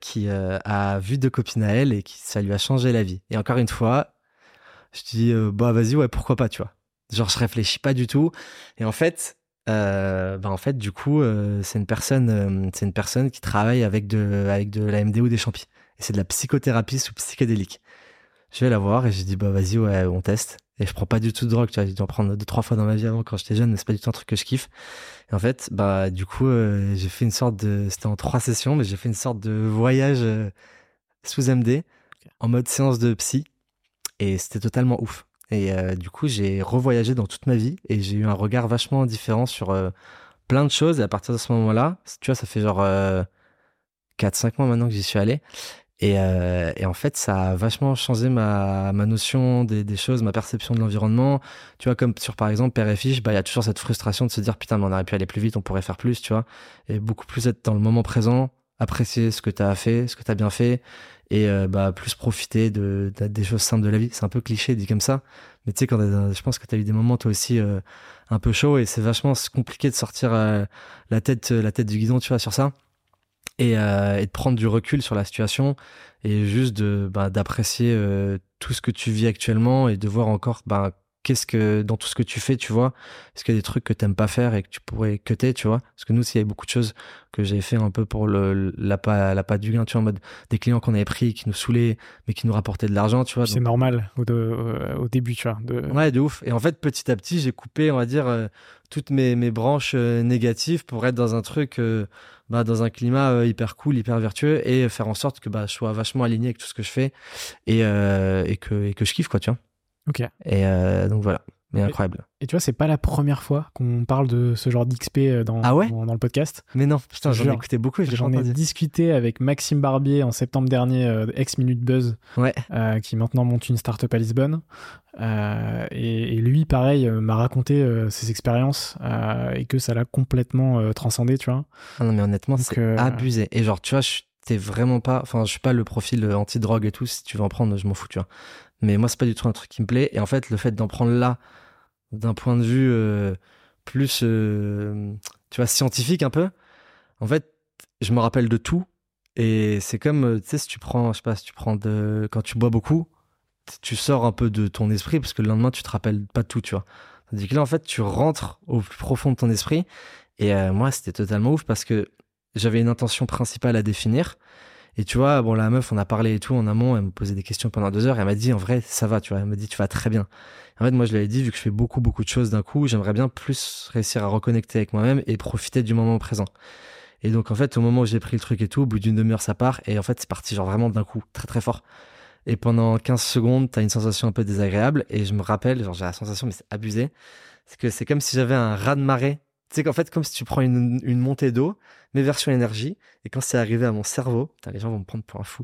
qui a vu deux copines à elle et qui ça lui a changé la vie. Et encore une fois, je dis, bah vas-y, ouais, pourquoi pas, tu vois. Genre, je réfléchis pas du tout. Et en fait, euh, bah en fait du coup euh, c'est une personne euh, c'est une personne qui travaille avec de avec de la MD ou des champis. Et c'est de la psychothérapie sous psychédélique. Je vais la voir et je dis bah vas-y ouais on teste. Et je prends pas du tout de drogue tu vois. J'ai dû en prendre deux trois fois dans ma vie avant quand j'étais jeune mais c'est pas du tout un truc que je kiffe. Et en fait bah du coup euh, j'ai fait une sorte de c'était en trois sessions mais j'ai fait une sorte de voyage sous MD en mode séance de psy et c'était totalement ouf et euh, du coup, j'ai revoyagé dans toute ma vie et j'ai eu un regard vachement différent sur euh, plein de choses. Et à partir de ce moment-là, tu vois, ça fait genre 4-5 euh, mois maintenant que j'y suis allé. Et, et, en fait, ça a vachement changé ma, ma notion des, choses, ma perception de l'environnement. Tu vois, comme sur par exemple Père et Fiche, bah, il y a toujours cette frustration de se dire putain, mais on aurait pu aller plus vite, on pourrait faire plus, tu vois. Et beaucoup plus être dans le moment présent, apprécier ce que tu as fait, ce que tu as bien fait et euh, bah plus profiter de, des choses simples de la vie. C'est un peu cliché dit comme ça, mais tu sais quand je pense que tu as eu des moments toi aussi euh, un peu chaud et c'est vachement compliqué de sortir euh, la tête la tête du guidon, tu vois sur ça. Et, et, de prendre du recul sur la situation et juste de bah, d'apprécier tout ce que tu vis actuellement et de voir encore bah, qu'est-ce que dans tout ce que tu fais, tu vois, est-ce qu'il y a des trucs que t'aimes pas faire et que tu pourrais cutter, tu vois? Parce que nous, s'il y avait beaucoup de choses que j'ai fait un peu pour le la pas la pas du gain, tu vois, en mode des clients qu'on avait pris qui nous saoulaient mais qui nous rapportaient de l'argent, tu vois. C'est normal au, de, au, début, tu vois. De... Ouais, de ouf. Et en fait, petit à petit, j'ai coupé, on va dire, euh, toutes mes, mes branches euh, négatives pour être dans un truc, euh, bah, dans un climat hyper cool, hyper vertueux et faire en sorte que bah, je sois vachement aligné avec tout ce que je fais et, et, que, et que je kiffe, quoi, tu vois? Ok. Et euh, donc voilà. Mais incroyable. Et tu vois, c'est pas la première fois qu'on parle de ce genre d'XP euh, dans, ah ouais? dans, le podcast. Mais non, putain, j'en ai écouté beaucoup. J'en ai discuté avec Maxime Barbier en septembre dernier, euh, ex Minute Buzz, ouais. euh, qui maintenant monte une startup à Lisbonne. Euh, et, et, lui, pareil, m'a raconté ses expériences et que ça l'a complètement transcendé, tu vois. Ah non, mais honnêtement, c'est abusé. Et genre, tu vois, je t'es vraiment pas. Enfin, je suis pas le profil anti-drogue et tout. Si tu veux en prendre, je m'en fous, tu vois. Mais moi, c'est pas du tout un truc qui me plaît. Et en fait, le fait d'en prendre là, d'un point de vue euh, plus, euh, tu vois, scientifique un peu, en fait, je me rappelle de tout. Et c'est comme, euh, tu sais, si tu prends, je sais pas, si tu prends de, quand tu bois beaucoup, tu sors un peu de ton esprit parce que le lendemain, tu te rappelles pas tout, tu vois. Tandis que là, en fait, tu rentres au plus profond de ton esprit. Et moi, c'était totalement ouf parce que j'avais une intention principale à définir. Et tu vois, bon, la meuf, on a parlé et tout en amont, elle me posait des questions pendant deux heures, et elle m'a dit, en vrai, ça va, tu vois, elle m'a dit, tu vas très bien. En fait, moi, je lui avais dit, vu que je fais beaucoup, beaucoup de choses d'un coup, j'aimerais bien plus réussir à reconnecter avec moi-même et profiter du moment présent. Et donc, en fait, au moment où j'ai pris le truc et tout, au bout d'une demi-heure, ça part, et en fait, c'est parti, genre vraiment d'un coup, très, très fort. Et pendant 15 secondes, t'as une sensation un peu désagréable, et je me rappelle, genre, j'ai la sensation, mais c'est abusé, c'est que c'est comme si j'avais un raz de marée sais qu'en fait, comme si tu prends une, une montée d'eau, mais version énergie, et quand c'est arrivé à mon cerveau, les gens vont me prendre pour un fou.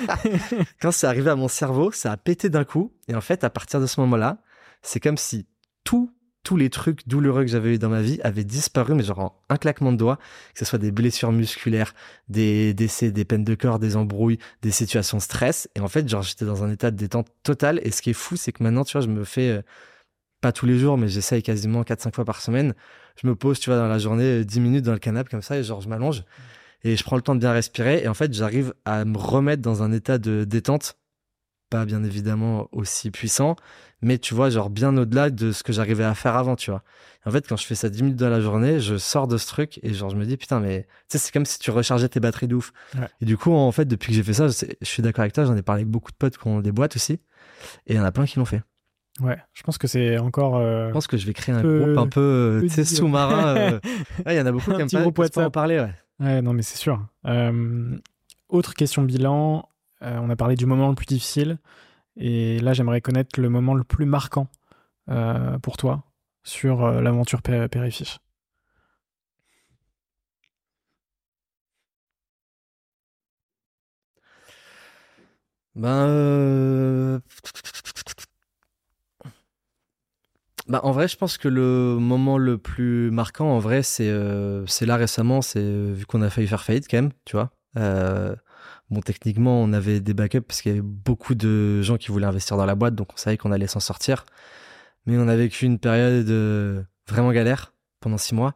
quand c'est arrivé à mon cerveau, ça a pété d'un coup, et en fait, à partir de ce moment-là, c'est comme si tout, tous les trucs douloureux que j'avais eu dans ma vie avaient disparu, mais genre en un claquement de doigts, que ce soit des blessures musculaires, des décès, des peines de corps, des embrouilles, des situations de stress, et en fait, genre, j'étais dans un état de détente totale, et ce qui est fou, c'est que maintenant, tu vois, je me fais, euh, pas tous les jours, mais j'essaye quasiment 4-5 fois par semaine. Je me pose, tu vois, dans la journée, 10 minutes dans le canapé comme ça, et genre, je m'allonge. Et je prends le temps de bien respirer. Et en fait, j'arrive à me remettre dans un état de détente. Pas bien évidemment aussi puissant, mais tu vois, genre bien au-delà de ce que j'arrivais à faire avant, tu vois. en fait, quand je fais ça 10 minutes dans la journée, je sors de ce truc et genre, je me dis, putain, mais tu sais, c'est comme si tu rechargeais tes batteries de ouf. Et du coup, en fait, depuis que j'ai fait ça, je, je suis d'accord avec toi, j'en ai parlé avec beaucoup de potes qui ont des boîtes aussi. Et il y en a plein qui l'ont fait. Ouais, je pense que c'est encore. Euh, je pense que je vais créer un groupe un peu, euh, sous-marin. Euh. Il y en a beaucoup qui aiment pas, pas en parler. Ouais. ouais, non, mais c'est sûr. autre question bilan. on a parlé du moment le plus difficile. Et là, j'aimerais connaître le moment le plus marquant pour toi sur l'aventure Périfiche. Ben. Bah, en vrai, je pense que le moment le plus marquant, en vrai, c'est euh, là récemment, c'est euh, vu qu'on a failli faire faillite quand même, tu vois. Euh, bon, techniquement, on avait des backups parce qu'il y avait beaucoup de gens qui voulaient investir dans la boîte, donc on savait qu'on allait s'en sortir. Mais on a vécu une période vraiment galère pendant six mois.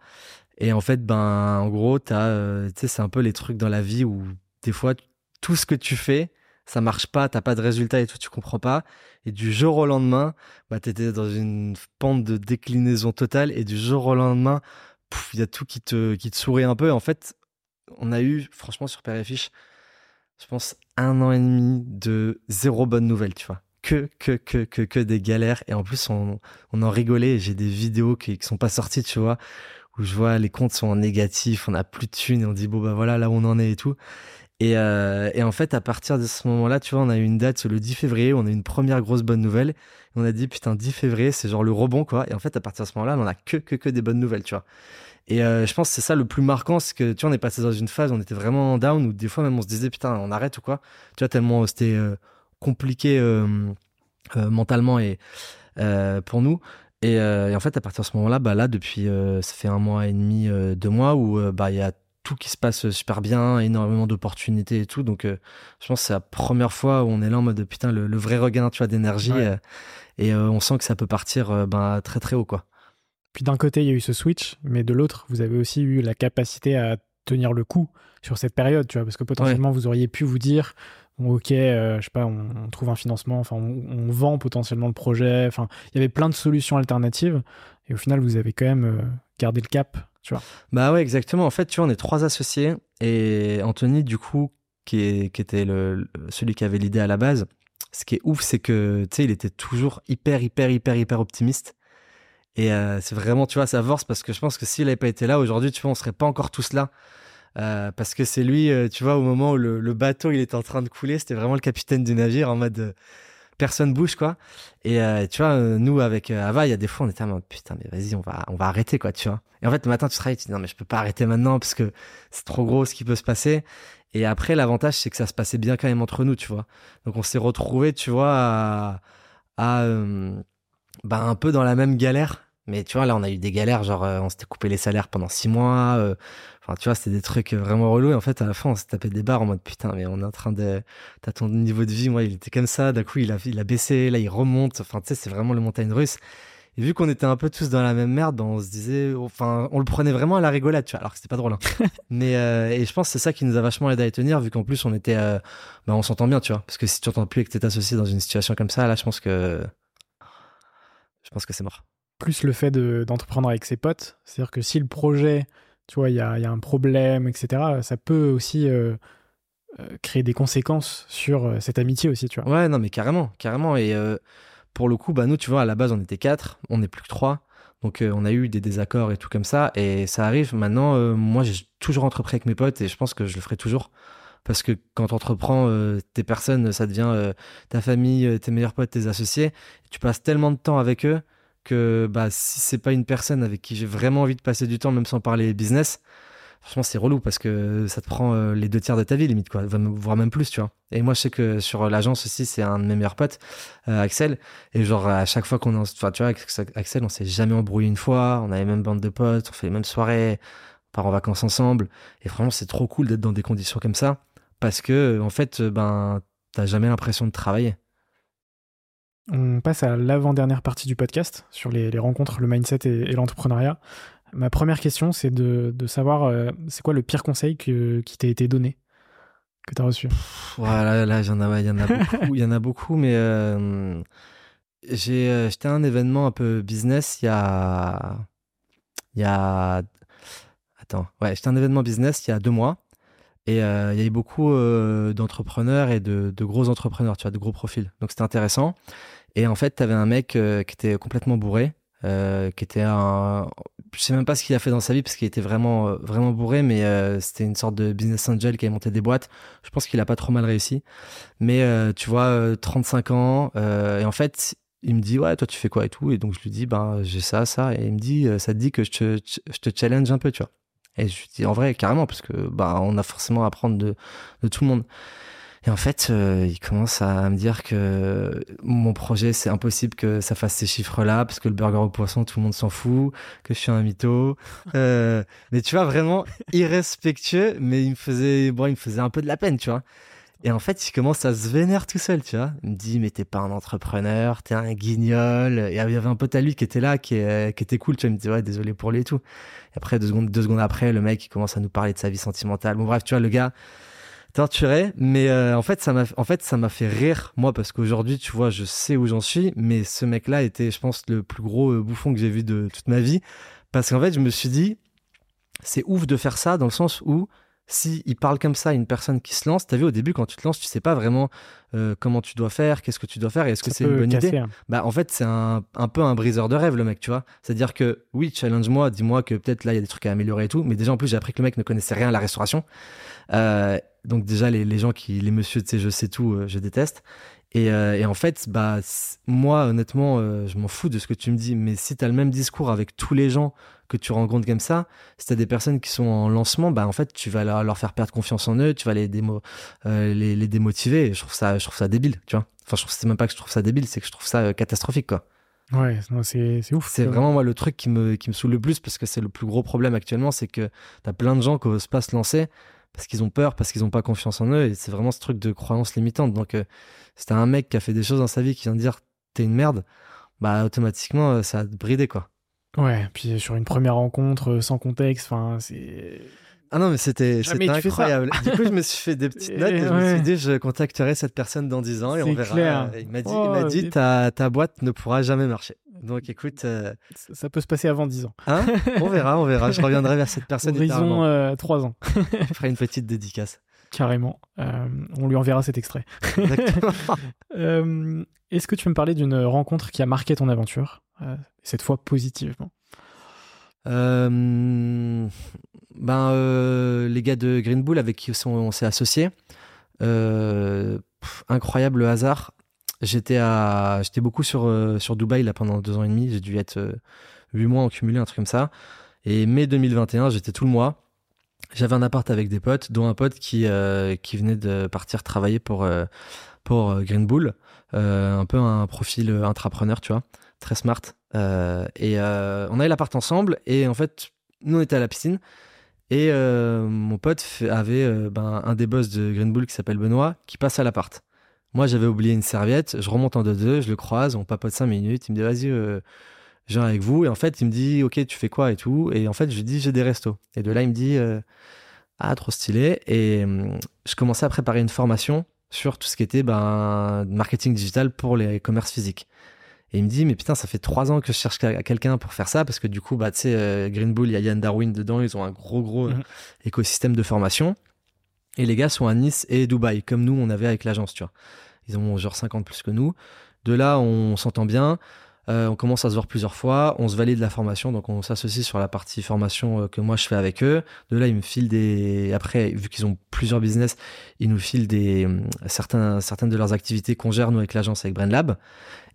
Et en fait, ben, en gros, t'as, tu sais, c'est un peu les trucs dans la vie où des fois, tout ce que tu fais, ça marche pas, t'as pas de résultat et tout, tu comprends pas. Et du jour au lendemain, bah, t'étais dans une pente de déclinaison totale et du jour au lendemain, il y a tout qui te, qui te sourit un peu. en fait, on a eu, franchement, sur Père Fiche, je pense, un an et demi de zéro bonne nouvelle, tu vois. Que, que, que, que, que des galères. Et en plus, on, on en rigolait. J'ai des vidéos qui, qui sont pas sorties, tu vois, où je vois les comptes sont en négatif, on a plus de thunes et on dit, bon, bah voilà, là où on en est et tout. Et, euh, et, en fait, à partir de ce moment-là, tu vois, on a eu une date le 10 février, on a eu une première grosse bonne nouvelle. Et on a dit, putain, 10 février, c'est genre le rebond, quoi. Et en fait, à partir de ce moment-là, on a que, que, que des bonnes nouvelles, tu vois. Et euh, je pense que c'est ça le plus marquant, c'est que, tu vois, on est passé dans une phase, on était vraiment down, où des fois même on se disait, putain, on arrête ou quoi. Tu vois, tellement c'était euh, compliqué euh, euh, mentalement et pour nous. Et, et, en fait, à partir de ce moment-là, bah là, depuis, ça fait un mois et demi, deux mois, où bah il y a tout qui se passe super bien, énormément d'opportunités et tout. Donc, euh, je pense que c'est la première fois où on est là en mode putain, le, vrai regain, tu vois, d'énergie. Euh, et euh, on sent que ça peut partir ben, très très haut, quoi. Puis d'un côté, il y a eu ce switch, mais de l'autre, vous avez aussi eu la capacité à tenir le coup sur cette période, tu vois, parce que potentiellement vous auriez pu vous dire, ok, euh, je sais pas, on, trouve un financement, enfin, on, vend potentiellement le projet, enfin, il y avait plein de solutions alternatives, et au final, vous avez quand même euh, gardé le cap, Bah ouais, exactement. En fait, tu vois, on est trois associés, et Anthony, du coup, qui, était celui qui avait l'idée à la base, ce qui est ouf, c'est que, tu sais, il était toujours hyper, hyper, hyper, hyper optimiste. Et euh, c'est vraiment, tu vois, sa force parce que je pense que s'il n'avait pas été là aujourd'hui, tu vois, on serait pas encore tous là. Euh, parce que c'est lui, euh, tu vois, au moment où le, bateau il était en train de couler, c'était vraiment le capitaine du navire en mode personne bouge quoi. Et tu vois, nous avec Ava, il y a des fois on était en mode putain mais vas-y on va on va arrêter quoi, tu vois. Et en fait le matin tu travailles, tu dis non mais je peux pas arrêter maintenant parce que c'est trop gros ce qui peut se passer. Et après l'avantage c'est que ça se passait bien quand même entre nous, tu vois. Donc on s'est retrouvé, tu vois, à, à bah, un peu dans la même galère mais tu vois, là, on a eu des galères, genre, euh, on s'était coupé les salaires pendant six mois. Euh, enfin, tu vois, c'était des trucs vraiment relous. Et en fait, à la fin, on s'est tapé des barres en mode putain, mais on est en train de. T'as ton niveau de vie, moi, il était comme ça. D'un coup, il a, il a baissé, là, il remonte. Enfin, tu sais, c'est vraiment le montagne russe. Et vu qu'on était un peu tous dans la même merde, ben, on se disait, enfin, on le prenait vraiment à la rigolade, tu vois, alors que c'était pas drôle. Hein. Mais euh, et je pense que c'est ça qui nous a vachement aidé à y tenir, vu qu'en plus on était, euh, ben, on s'entend bien, tu vois, parce que si tu entends plus et que t'es associé dans une situation comme ça, là, je pense que, je pense que c'est mort plus le fait d'entreprendre avec ses potes. C'est-à-dire que si le projet, tu vois, il y a, un problème, etc., ça peut aussi euh, euh, créer des conséquences sur euh, cette amitié aussi, tu vois. Ouais, non, mais carrément, carrément. Et pour le coup, bah, nous, tu vois, à la base, on était quatre, on n'est plus que trois. Donc, on a eu des désaccords et tout comme ça. Et ça arrive. Maintenant, moi, j'ai toujours entrepris avec mes potes et je pense que je le ferai toujours parce que quand tu entreprends tes personnes, ça devient ta famille, tes meilleurs potes, tes associés. Tu passes tellement de temps avec eux que bah, si c'est pas une personne avec qui j'ai vraiment envie de passer du temps, même sans parler business, franchement, c'est relou parce que ça te prend euh, les deux tiers de ta vie, limite, quoi, voire même plus, tu vois. Et moi, je sais que sur l'agence aussi, c'est un de mes meilleurs potes, euh, Axel. Et genre, à chaque fois qu'on en, enfin, tu vois, Axel, on s'est jamais embrouillé une fois, on avait même bande de potes, on fait les mêmes soirées, on part en vacances ensemble. Et franchement, c'est trop cool d'être dans des conditions comme ça parce que, en fait, ben, t'as jamais l'impression de travailler. On passe à l'avant-dernière partie du podcast sur les, rencontres, le mindset et, l'entrepreneuriat. Ma première question, c'est de, savoir, euh, c'est quoi le pire conseil qui t'a été donné, que tu as reçu Voilà, là, il y en a, y en a beaucoup, il y en a beaucoup, mais euh, j'ai, euh, j'étais à un événement un peu business il y a, il y a, attends, ouais, j'étais à un événement business il y a deux mois. Et il y a eu beaucoup d'entrepreneurs et de, de, gros entrepreneurs, tu vois, de gros profils. Donc c'était intéressant. Et en fait, tu avais un mec euh, qui était complètement bourré, euh, qui était un. Je sais même pas ce qu'il a fait dans sa vie parce qu'il était vraiment, euh, vraiment bourré, mais c'était une sorte de business angel qui avait monté des boîtes. Je pense qu'il a pas trop mal réussi. Mais tu vois, 35 ans, et en fait, il me dit ouais toi tu fais quoi et tout? Et donc je lui dis ben j'ai ça ça et il me dit ça te dit que je te, je te challenge un peu tu vois? Et je lui dis en vrai carrément parce que bah on a forcément à apprendre de, de tout le monde et en fait, euh, il commence à me dire que mon projet, c'est impossible que ça fasse ces chiffres-là, parce que le burger au poisson, tout le monde s'en fout, que je suis un mytho. Euh, mais tu vois, vraiment irrespectueux, mais il me faisait, bon, il me faisait un peu de la peine, tu vois. Et en fait, il commence à se vénérer tout seul, tu vois. Il me dit, mais t'es pas un entrepreneur, t'es un guignol. Et il y avait un pote à lui qui était là, qui, qui était cool, tu vois. Il me dit, ouais, désolé pour lui et tout. Et après, deux secondes, deux secondes après, le mec, il commence à nous parler de sa vie sentimentale. Bon, bref, tu vois, le gars, torturé, mais euh, en fait ça m'a en fait ça m'a fait rire moi parce qu'aujourd'hui tu vois je sais où j'en suis, mais ce mec-là était je pense le plus gros euh, bouffon que j'ai vu de toute ma vie. Parce qu'en fait je me suis dit c'est ouf de faire ça dans le sens où si il parle comme ça à une personne qui se lance, t'as vu au début quand tu te lances, tu sais pas vraiment euh, comment tu dois faire, qu'est-ce que tu dois faire, et est-ce que c'est une bonne idée? hein. Bah en fait c'est un, un, peu un briseur de rêve le mec, tu vois. C'est-à-dire que oui challenge-moi, dis-moi que peut-être là il y a des trucs à améliorer et tout, mais déjà en plus j'ai appris que le mec ne connaissait rien à la restauration. Euh, donc déjà les, les, gens qui les monsieur tu sais je sais tout, euh, je déteste. Et, euh, et, en fait, bah, moi, honnêtement, euh, je m'en fous de ce que tu me dis, mais si tu as le même discours avec tous les gens que tu rencontres comme ça, si tu as des personnes qui sont en lancement, bah, en fait, tu vas leur, faire perdre confiance en eux, tu vas les, démo, euh, les, les, démotiver, et je trouve ça, je trouve ça débile, tu vois. Enfin, je trouve c'est même pas que je trouve ça débile, c'est que je trouve ça catastrophique, quoi. Ouais, c'est, c'est ouf. C'est vraiment moi le truc qui me, qui me saoule le plus parce que c'est le plus gros problème actuellement, c'est que tu as plein de gens qui osent pas se lancer parce qu'ils ont peur, parce qu'ils n'ont pas confiance en eux. Et c'est vraiment ce truc de croyance limitante. Donc, euh, si t'as un mec qui a fait des choses dans sa vie qui vient de dire t'es une merde, bah automatiquement, euh, ça va te brider, quoi. Ouais, puis sur une première rencontre, euh, sans contexte, enfin, c'est. Ah non, mais c'était ça. incroyable. du coup, je me suis fait des petites Et notes et je me suis dit, je contacterai cette personne dans 10 ans et on verra. clair. Il m'a dit, Oh, il m'a dit et- ta, ta boîte ne pourra jamais marcher. Donc écoute, euh, Ça ça peut se passer avant 10 ans. hein, on verra, on verra. Je reviendrai vers cette personne Horizon euh, 3 ans, Je ferai une petite dédicace. carrément. Euh, on lui enverra cet extrait. Exactement. Euh, Est-ce que tu peux me parler d'une rencontre qui a marqué ton aventure, cette fois positivement ben, euh, les gars de Green Bull avec qui on, s'est associés, euh, incroyable le hasard. J'étais à, j'étais beaucoup sur euh, sur Dubaï là pendant deux ans et demi. J'ai dû être euh, huit mois en cumulé, un truc comme ça. Et mai 2021, j'étais tout le mois. J'avais un appart avec des potes, dont un pote qui euh, qui venait de partir travailler pour euh, pour euh, Green Bull, Euh, un peu un profil euh, intrapreneur, tu vois, très smart. Euh, et euh, on avait l'appart ensemble et en fait, nous on était à la piscine et euh, mon pote avait euh, ben, un des boss de Green Bull qui s'appelle Benoît qui passe à l'appart. Moi j'avais oublié une serviette, je remonte en 2-2, je le croise, on papote 5 minutes, il me dit vas-y, je viens avec vous. Et en fait, il me dit ok, tu fais quoi et tout. Et en fait, je lui dis j'ai des restos. Et de là, il me dit ah, trop stylé. Et hum, je commençais à préparer une formation sur tout ce qui était ben, marketing digital pour les commerces physiques. Et il me dit, mais putain, ça fait trois ans que je cherche quel- quelqu'un pour faire ça, parce que du coup, bah, tu sais, euh, Green Bull, il y a Yann Darwin dedans, ils ont un gros, gros euh, Mhm. écosystème de formation. Et les gars sont à Nice et Dubaï, comme nous, on avait avec l'agence, tu vois. Ils ont genre 50 plus que nous. De là, on s'entend bien. Euh, on commence à se voir plusieurs fois, on se valide la formation, donc on s'associe sur la partie formation euh, que moi je fais avec eux. De là, ils me filent des. Après, vu qu'ils ont plusieurs business, ils nous filent des hum, certains, certaines de leurs activités qu'on gère nous avec l'agence avec BrainLab.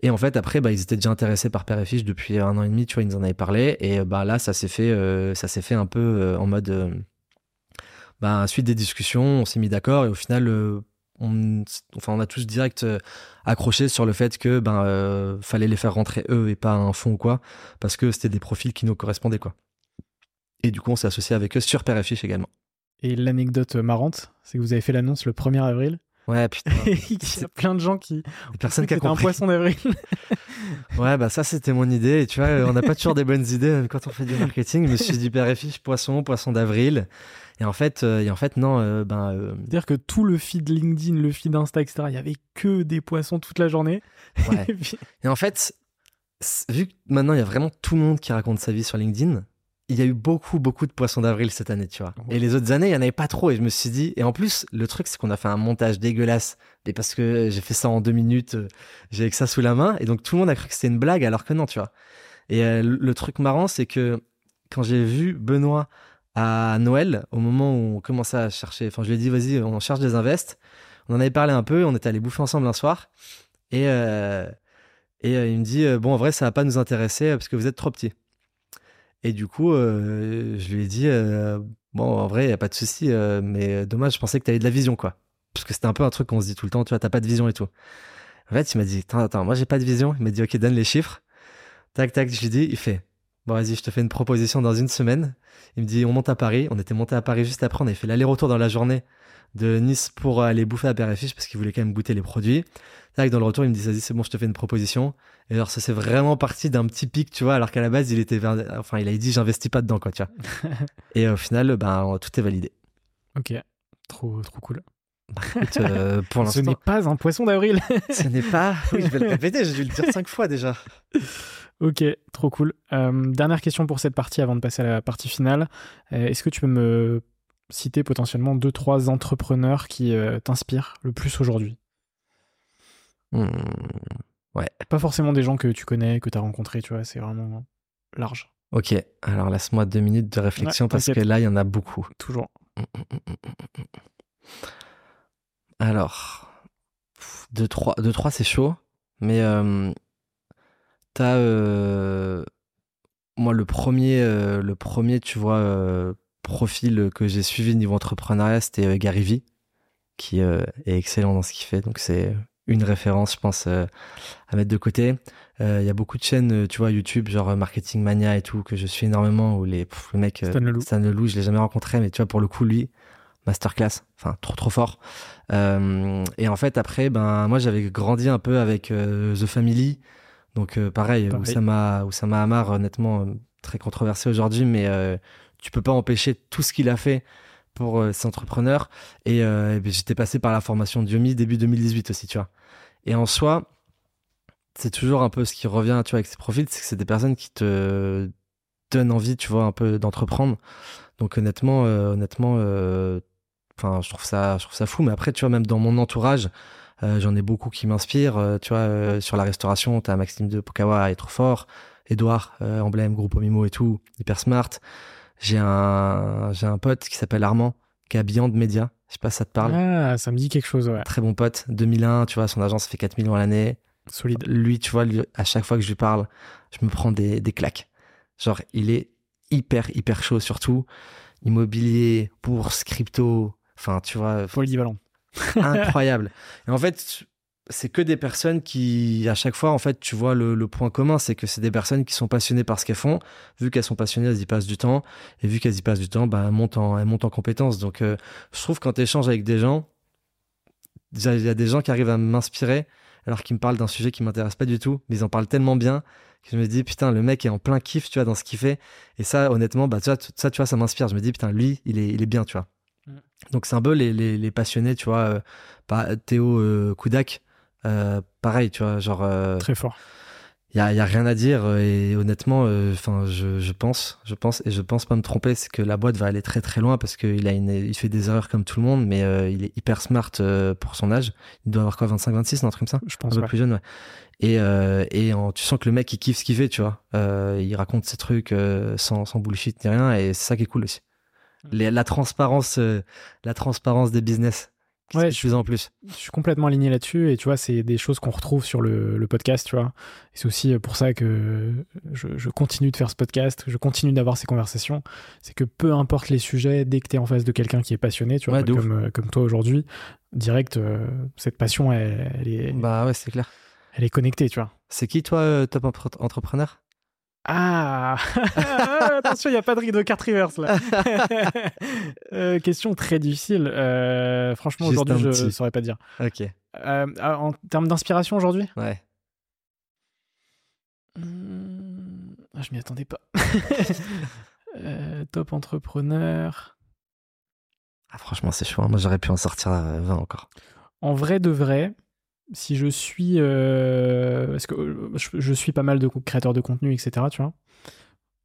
Et en fait, après, bah, ils étaient déjà intéressés par Père et Fiche depuis un an et demi. Tu vois, ils nous en avaient parlé. Et euh, bah là, ça s'est fait, euh, fait un peu euh, en mode. bah, suite des discussions, on s'est mis d'accord et au final, on, a tous direct accroché sur le fait que ben fallait les faire rentrer eux et pas un fond ou quoi, parce que c'était des profils qui nous correspondaient quoi. Et du coup, on s'est associé avec eux sur Père et Fiche également. Et l'anecdote marrante, c'est que vous avez fait l'annonce le 1er avril. Ouais, putain. Il y a plein de gens qui. Personne qui a C'était un compris. poisson d'avril. Ouais, bah ça c'était mon idée. Et tu vois, on n'a pas toujours des bonnes idées même quand on fait du marketing. Je me suis dit Père et Fiche, poisson, poisson d'avril. Et en fait, euh, et en fait non, euh, ben euh, C'est-à-dire que tout le feed LinkedIn, le feed Insta, etc., il y avait que des poissons toute la journée. ouais. Et puis- Et en fait, vu que maintenant il y a vraiment tout le monde qui raconte sa vie sur LinkedIn, il y a eu beaucoup, beaucoup de poissons d'avril cette année, tu vois. Ouais. Et les autres années, il y en avait pas trop. Et je me suis dit, et en plus, le truc, c'est qu'on a fait un montage dégueulasse. Et parce que j'ai fait ça en deux minutes, euh, j'ai que ça sous la main. Et donc tout le monde a cru que c'était une blague, alors que non, tu vois. Et euh, le- truc marrant, c'est que quand j'ai vu Benoît à Noël, au moment où on commençait à chercher, enfin, je lui ai dit, vas-y, on cherche des invests. On en avait parlé un peu, on était allé bouffer ensemble un soir. Et, euh, et euh, il me dit, bon, en vrai, ça va pas nous intéresser parce que vous êtes trop petits. Et du coup, euh, je lui ai dit, euh, bon, en vrai, y a pas de souci, euh, mais dommage, je pensais que t'avais de la vision, quoi. Parce que c'était un peu un truc qu'on se dit tout le temps, tu vois, t'as pas de vision et tout. En fait, il m'a dit, attends, attends, moi j'ai pas de vision. Il m'a dit, ok, donne les chiffres. Tac, tac, je lui dis, il fait, bon, vas-y, je te fais une proposition dans une semaine. Il me dit, on monte à Paris. On était monté à Paris juste après, on avait fait l'aller-retour dans la journée de Nice pour aller bouffer à Père et Fiche parce qu'il voulait quand même goûter les produits. Tac, dans le retour, il me dit, vas-y, c'est bon, je te fais une proposition. Et genre, ça c'est vraiment parti d'un petit pic, tu vois, alors qu'à la base, il était, enfin, il a dit, j'investis pas dedans, quoi, tu vois. et au final, ben, tout est validé. Ok, trop, trop cool. Écoute, euh, pour Ce n'est l'instant, pas un poisson d'avril. ce n'est pas, oui, je vais le répéter, j'ai dû le dire cinq fois déjà. ok, trop cool. Euh, dernière question pour cette partie avant de passer à la partie finale. Euh, Est-ce que tu peux me citer potentiellement deux, trois entrepreneurs qui euh, t'inspirent le plus aujourd'hui Hmm. Pas forcément des gens que tu connais, que tu as rencontrés, tu vois, c'est vraiment large. Ok, alors laisse-moi deux minutes de réflexion Ouais, parce que là, il y en a beaucoup. Toujours. Alors, pff, deux, trois, deux, trois c'est chaud, mais euh, t'as. euh, moi, le premier, euh, le premier, tu vois, profil que j'ai suivi niveau entrepreneuriat, c'était euh, Gary Vee, qui euh, est excellent dans ce qu'il fait. Donc, c'est une référence, je pense, euh, à mettre de côté. Il y a beaucoup de chaînes, tu vois, YouTube, genre Marketing Mania et tout, que je suis énormément, où les, pff, le mec, Stan Leloup. Stan Leloup, je l'ai jamais rencontré, mais tu vois, pour le coup, lui, masterclass, enfin, trop, trop fort. Euh, et en fait, après, ben, moi, j'avais grandi un peu avec euh, The Family. Donc, euh, pareil, Pareil. Oussama, Oussama Hamar, honnêtement, très controversé aujourd'hui, mais tu peux pas empêcher tout ce qu'il a fait pour euh, ces entrepreneurs. Et, euh, ben, j'étais passé par la formation Diomi début 2018 aussi, tu vois. Et en soi, c'est toujours un peu ce qui revient, tu vois, avec ces profils, c'est que c'est des personnes qui te donnent envie, tu vois, un peu d'entreprendre. Donc honnêtement, euh, honnêtement, enfin, je trouve ça, je trouve ça fou. Mais après, tu vois, même dans mon entourage, j'en ai beaucoup qui m'inspirent. tu vois, sur la restauration, t'as Maxime de Pokawa, est trop fort. Edouard, emblème, groupe Omimo et tout, hyper smart. J'ai un, j'ai un pote qui s'appelle Armand, qui à Beyond Media. Je sais pas si ça te parle. Ah, ça me dit quelque chose, ouais. Très bon pote. 2001, tu vois, son agence fait 4 millions à l'année. Solide. Lui, tu vois, lui, à chaque fois que je lui parle, je me prends des, des claques. Genre, il est hyper, hyper chaud, surtout. Immobilier, bourse, crypto. Enfin, tu vois. Polyvalent. incroyable. Et en fait, c'est que des personnes qui, à chaque fois, en fait, tu vois le, point commun, c'est que c'est des personnes qui sont passionnées par ce qu'elles font. Vu qu'elles sont passionnées, elles y passent du temps. Et vu qu'elles y passent du temps, bah, elles montent en, elles montent en compétences. Donc, euh, je trouve quand tu échanges avec des gens, il y a des gens qui arrivent à m'inspirer alors qu'ils me parlent d'un sujet qui m'intéresse pas du tout, mais ils en parlent tellement bien que je me dis putain le mec est en plein kiff tu vois dans ce qu'il fait et ça honnêtement bah ça, ça tu vois ça m'inspire je me dis putain lui il est il est bien tu vois mm. donc c'est un peu les, les, passionnés tu vois euh, Théo euh, Koudak pareil, tu vois, genre. Euh, Très fort. Il y a, y a, rien à dire et honnêtement, euh, enfin, je, je, pense, je pense et je pense pas me tromper, c'est que la boîte va aller très très loin parce qu'il a une, il fait des erreurs comme tout le monde, mais il est hyper smart pour son âge. Il doit avoir quoi, 25, 26, un truc comme ça? Je pense. Un peu plus jeune, ouais. Et, et en, tu sens que le mec il kiffe ce qu'il fait, tu vois. il raconte ses trucs sans, sans bullshit ni rien et c'est ça qui est cool aussi. La transparence, la transparence des business Ouais, je suis en plus? Je suis complètement aligné là-dessus et tu vois, c'est des choses qu'on retrouve sur le, le, podcast, tu vois. Et c'est aussi pour ça que je, je, continue de faire ce podcast, je continue d'avoir ces conversations. C'est que peu importe les sujets, dès que tu es en face de quelqu'un qui est passionné, tu vois, comme, euh, comme toi aujourd'hui, direct, euh, cette passion, elle, elle, est. Bah ouais, c'est clair. Elle est connectée, tu vois. C'est qui toi, euh, top entrepreneur? Ah Attention, il n'y a pas de, de carte reverse là. euh, question très difficile. Euh, franchement, aujourd'hui, je ne saurais pas dire. Ok. Euh, ah, en termes d'inspiration aujourd'hui? Ouais. Mmh... Ah, je m'y attendais pas. top entrepreneur. Ah, franchement, c'est chaud. Hein. Moi, j'aurais pu en sortir 20 encore. En vrai de vrai, si je suis euh, parce que euh, je, suis pas mal de créateurs de contenu etc tu vois.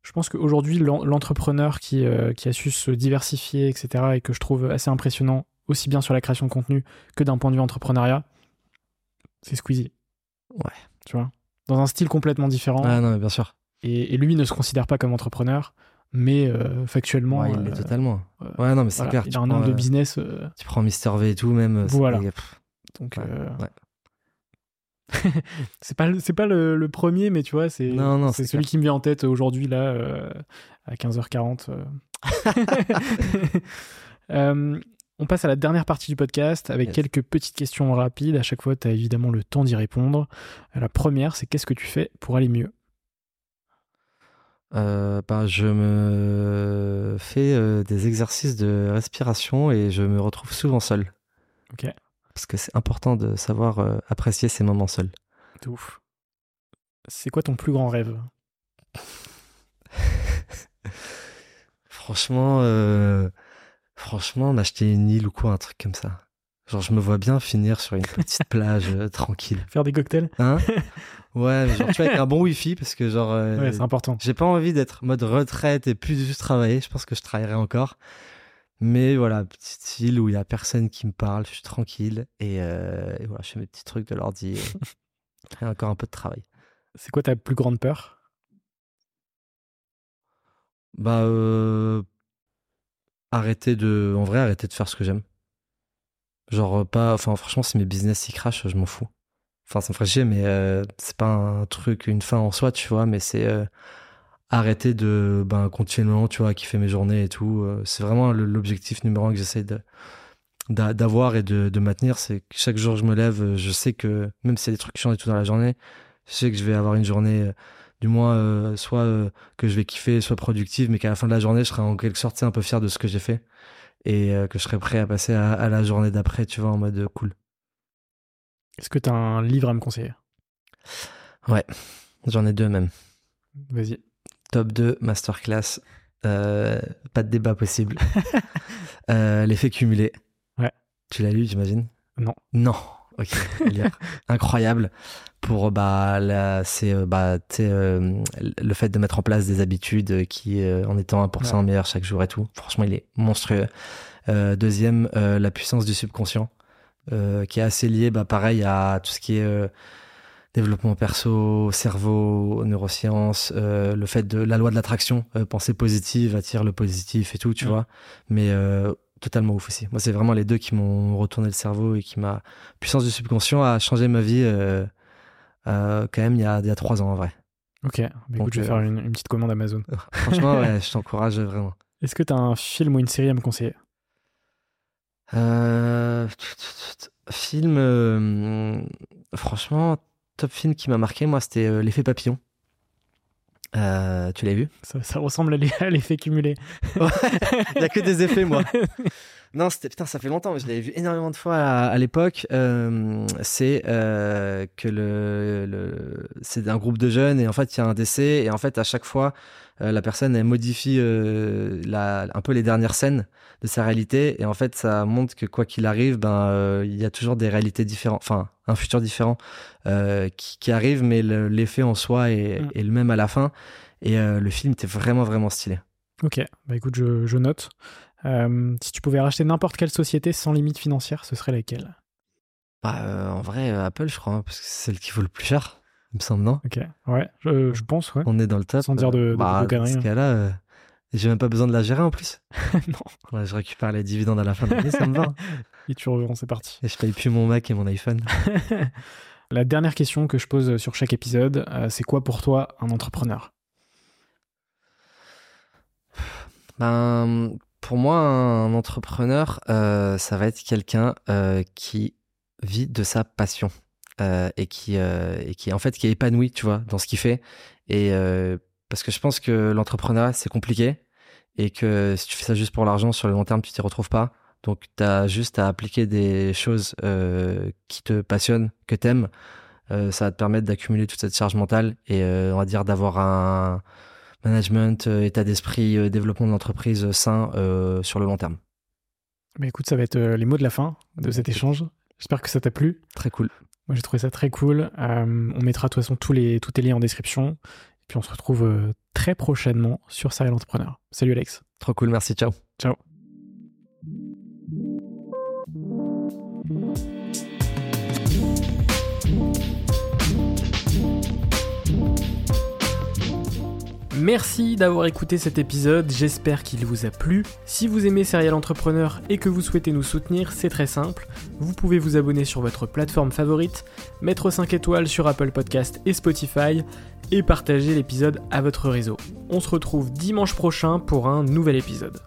Je pense qu'aujourd'hui l'entrepreneur qui, euh, qui a su se diversifier etc et que je trouve assez impressionnant aussi bien sur la création de contenu que d'un point de vue entrepreneuriat c'est Squeezie. Ouais. Tu vois? Dans un style complètement différent. Ah non mais bien sûr. Et, lui ne se considère pas comme entrepreneur mais factuellement ouais, il l'est totalement. ouais non mais c'est clair il a un nombre de business tu prends Mister V et tout même voilà. donc ouais c'est pas c'est pas le, premier mais tu vois c'est c'est celui qui me vient en tête aujourd'hui là euh, à 15h40 euh. Euh, on passe à la dernière partie du podcast avec quelques petites questions rapides. À chaque fois tu as évidemment le temps d'y répondre. La première c'est qu'est-ce que tu fais pour aller mieux? Bah, je me fais des exercices de respiration et je me retrouve souvent seul. Ok parce que c'est important de savoir euh, apprécier ces moments seuls. C'est ouf. C'est quoi ton plus grand rêve? Franchement, euh, franchement, m'acheter une île ou quoi, un truc comme ça. Genre, je me vois bien finir sur une petite plage euh, tranquille. Faire des cocktails? Hein? Ouais, genre, tu vois, avec un bon wifi, parce que genre. ouais, c'est important. J'ai pas envie d'être mode retraite et plus du tout travailler. Je pense que je travaillerai encore. Mais voilà, petite île où il y a personne qui me parle, je suis tranquille et, euh, voilà, je fais mes petits trucs de l'ordi et, encore un peu de travail. C'est quoi ta plus grande peur? Bah, euh, arrêter de, en vrai, arrêter de faire ce que j'aime. Genre pas, enfin franchement, si mes business s'y crachent, je m'en fous. Enfin, ça me ferait chier, mais euh, c'est pas un truc, une fin en soi, tu vois, mais c'est arrêter de ben, continuellement, tu vois, kiffer mes journées et tout. Euh, c'est vraiment l'objectif numéro un que j'essaie d'avoir et de, de maintenir, c'est que chaque jour je me lève, euh, je sais que même s'il y a des trucs qui changent et tout dans la journée, je sais que je vais avoir une journée, euh, du moins, soit que je vais kiffer, soit productive, mais qu'à la fin de la journée, je serai en quelque sorte un peu fier de ce que j'ai fait et que je serai prêt à passer à, à la journée d'après, tu vois, en mode cool. Est-ce que tu as un livre à me conseiller? Ouais, j'en ai deux même. Vas-y top 2 masterclass Euh, pas de débat possible. Euh, L'effet cumulé. Ouais. Tu l'as lu, j'imagine? Non. Non. Ok. Incroyable. Pour bah, c'est euh, bah, sais, euh, le fait de mettre en place des habitudes qui, en étant 1% Ouais. meilleur chaque jour et tout. Franchement, il est monstrueux. Deuxième, la puissance du subconscient, qui est assez liée, bah, pareil, à tout ce qui est développement perso, cerveau, neurosciences, euh, le fait de la loi de l'attraction, euh, pensée positive attire le positif et tout, tu Ouais. vois. Mais euh, totalement ouf aussi. Moi, c'est vraiment les deux qui m'ont retourné le cerveau et qui m'a. Puissance du subconscient a changé ma vie quand même il y, a, il y a trois ans en vrai. Ok, bah, écoute, Donc, je vais faire une, une petite commande Amazon. Franchement, ouais, je t'encourage vraiment. Est-ce que tu as un film ou une série à me conseiller? Film, franchement, top film qui m'a marqué, moi, c'était euh, L'effet papillon. Euh, tu l'as vu? Ça, ça ressemble à l'e- à l'effet cumulé. Il n'y a que des effets, moi. Non, c'était putain, ça fait longtemps, mais je l'avais vu énormément de fois à, à l'époque. Euh, c'est euh, que le, le c'est un groupe de jeunes et en fait il y a un décès et en fait à chaque fois euh, la personne elle modifie la, un peu les dernières scènes de sa réalité et en fait ça montre que quoi qu'il arrive, ben il y a toujours des réalités différentes, enfin un futur différent qui, qui arrive, mais le- l'effet en soi est, Mm. est le même à la fin. Et le film était vraiment vraiment stylé. Ok, bah écoute, je, je note. Euh, si tu pouvais racheter n'importe quelle société sans limite financière, ce serait laquelle Bah, euh, en vrai, euh, Apple, je crois, hein, parce que c'est celle qui vaut le plus cher, il me semble, non? Ok, ouais, je, je pense, ouais. On est dans le top. Sans dire de- de- bah, de Dans hein. ce cas-là, euh, j'ai même pas besoin de la gérer en plus. non. Ouais, je récupère les dividendes à la fin de l'année, ça me va. Et tu revends, c'est parti. Et je paye plus mon Mac et mon iPhone. La dernière question que je pose sur chaque épisode, euh, c'est quoi pour toi un entrepreneur? Ben, pour moi, un entrepreneur, euh, ça va être quelqu'un euh, qui vit de sa passion euh, et qui en fait est épanoui, tu vois, dans ce qu'il fait. Et parce que je pense que l'entrepreneuriat c'est compliqué et que si tu fais ça juste pour l'argent sur le long terme, tu t'y retrouves pas. Donc, tu as juste à appliquer des choses qui te passionnent, que t'aimes. Ça va te permettre d'accumuler toute cette charge mentale et on va dire d'avoir un management, euh, état d'esprit, euh, développement de l'entreprise sain euh, sur le long terme. Bah écoute, ça va être les mots de la fin de cet échange. J'espère que ça t'a plu. Très cool. Moi, j'ai trouvé ça très cool. Euh, on mettra de toute façon tous les, tous tes liens en description. Et puis, on se retrouve très prochainement sur Serial Entrepreneur. Salut Alex. Trop cool, merci, ciao. Ciao. Merci d'avoir écouté cet épisode, j'espère qu'il vous a plu. Si vous aimez Serial Entrepreneur et que vous souhaitez nous soutenir, c'est très simple. Vous pouvez vous abonner sur votre plateforme favorite, mettre 5 étoiles sur Apple Podcast et Spotify et partager l'épisode à votre réseau. On se retrouve dimanche prochain pour un nouvel épisode.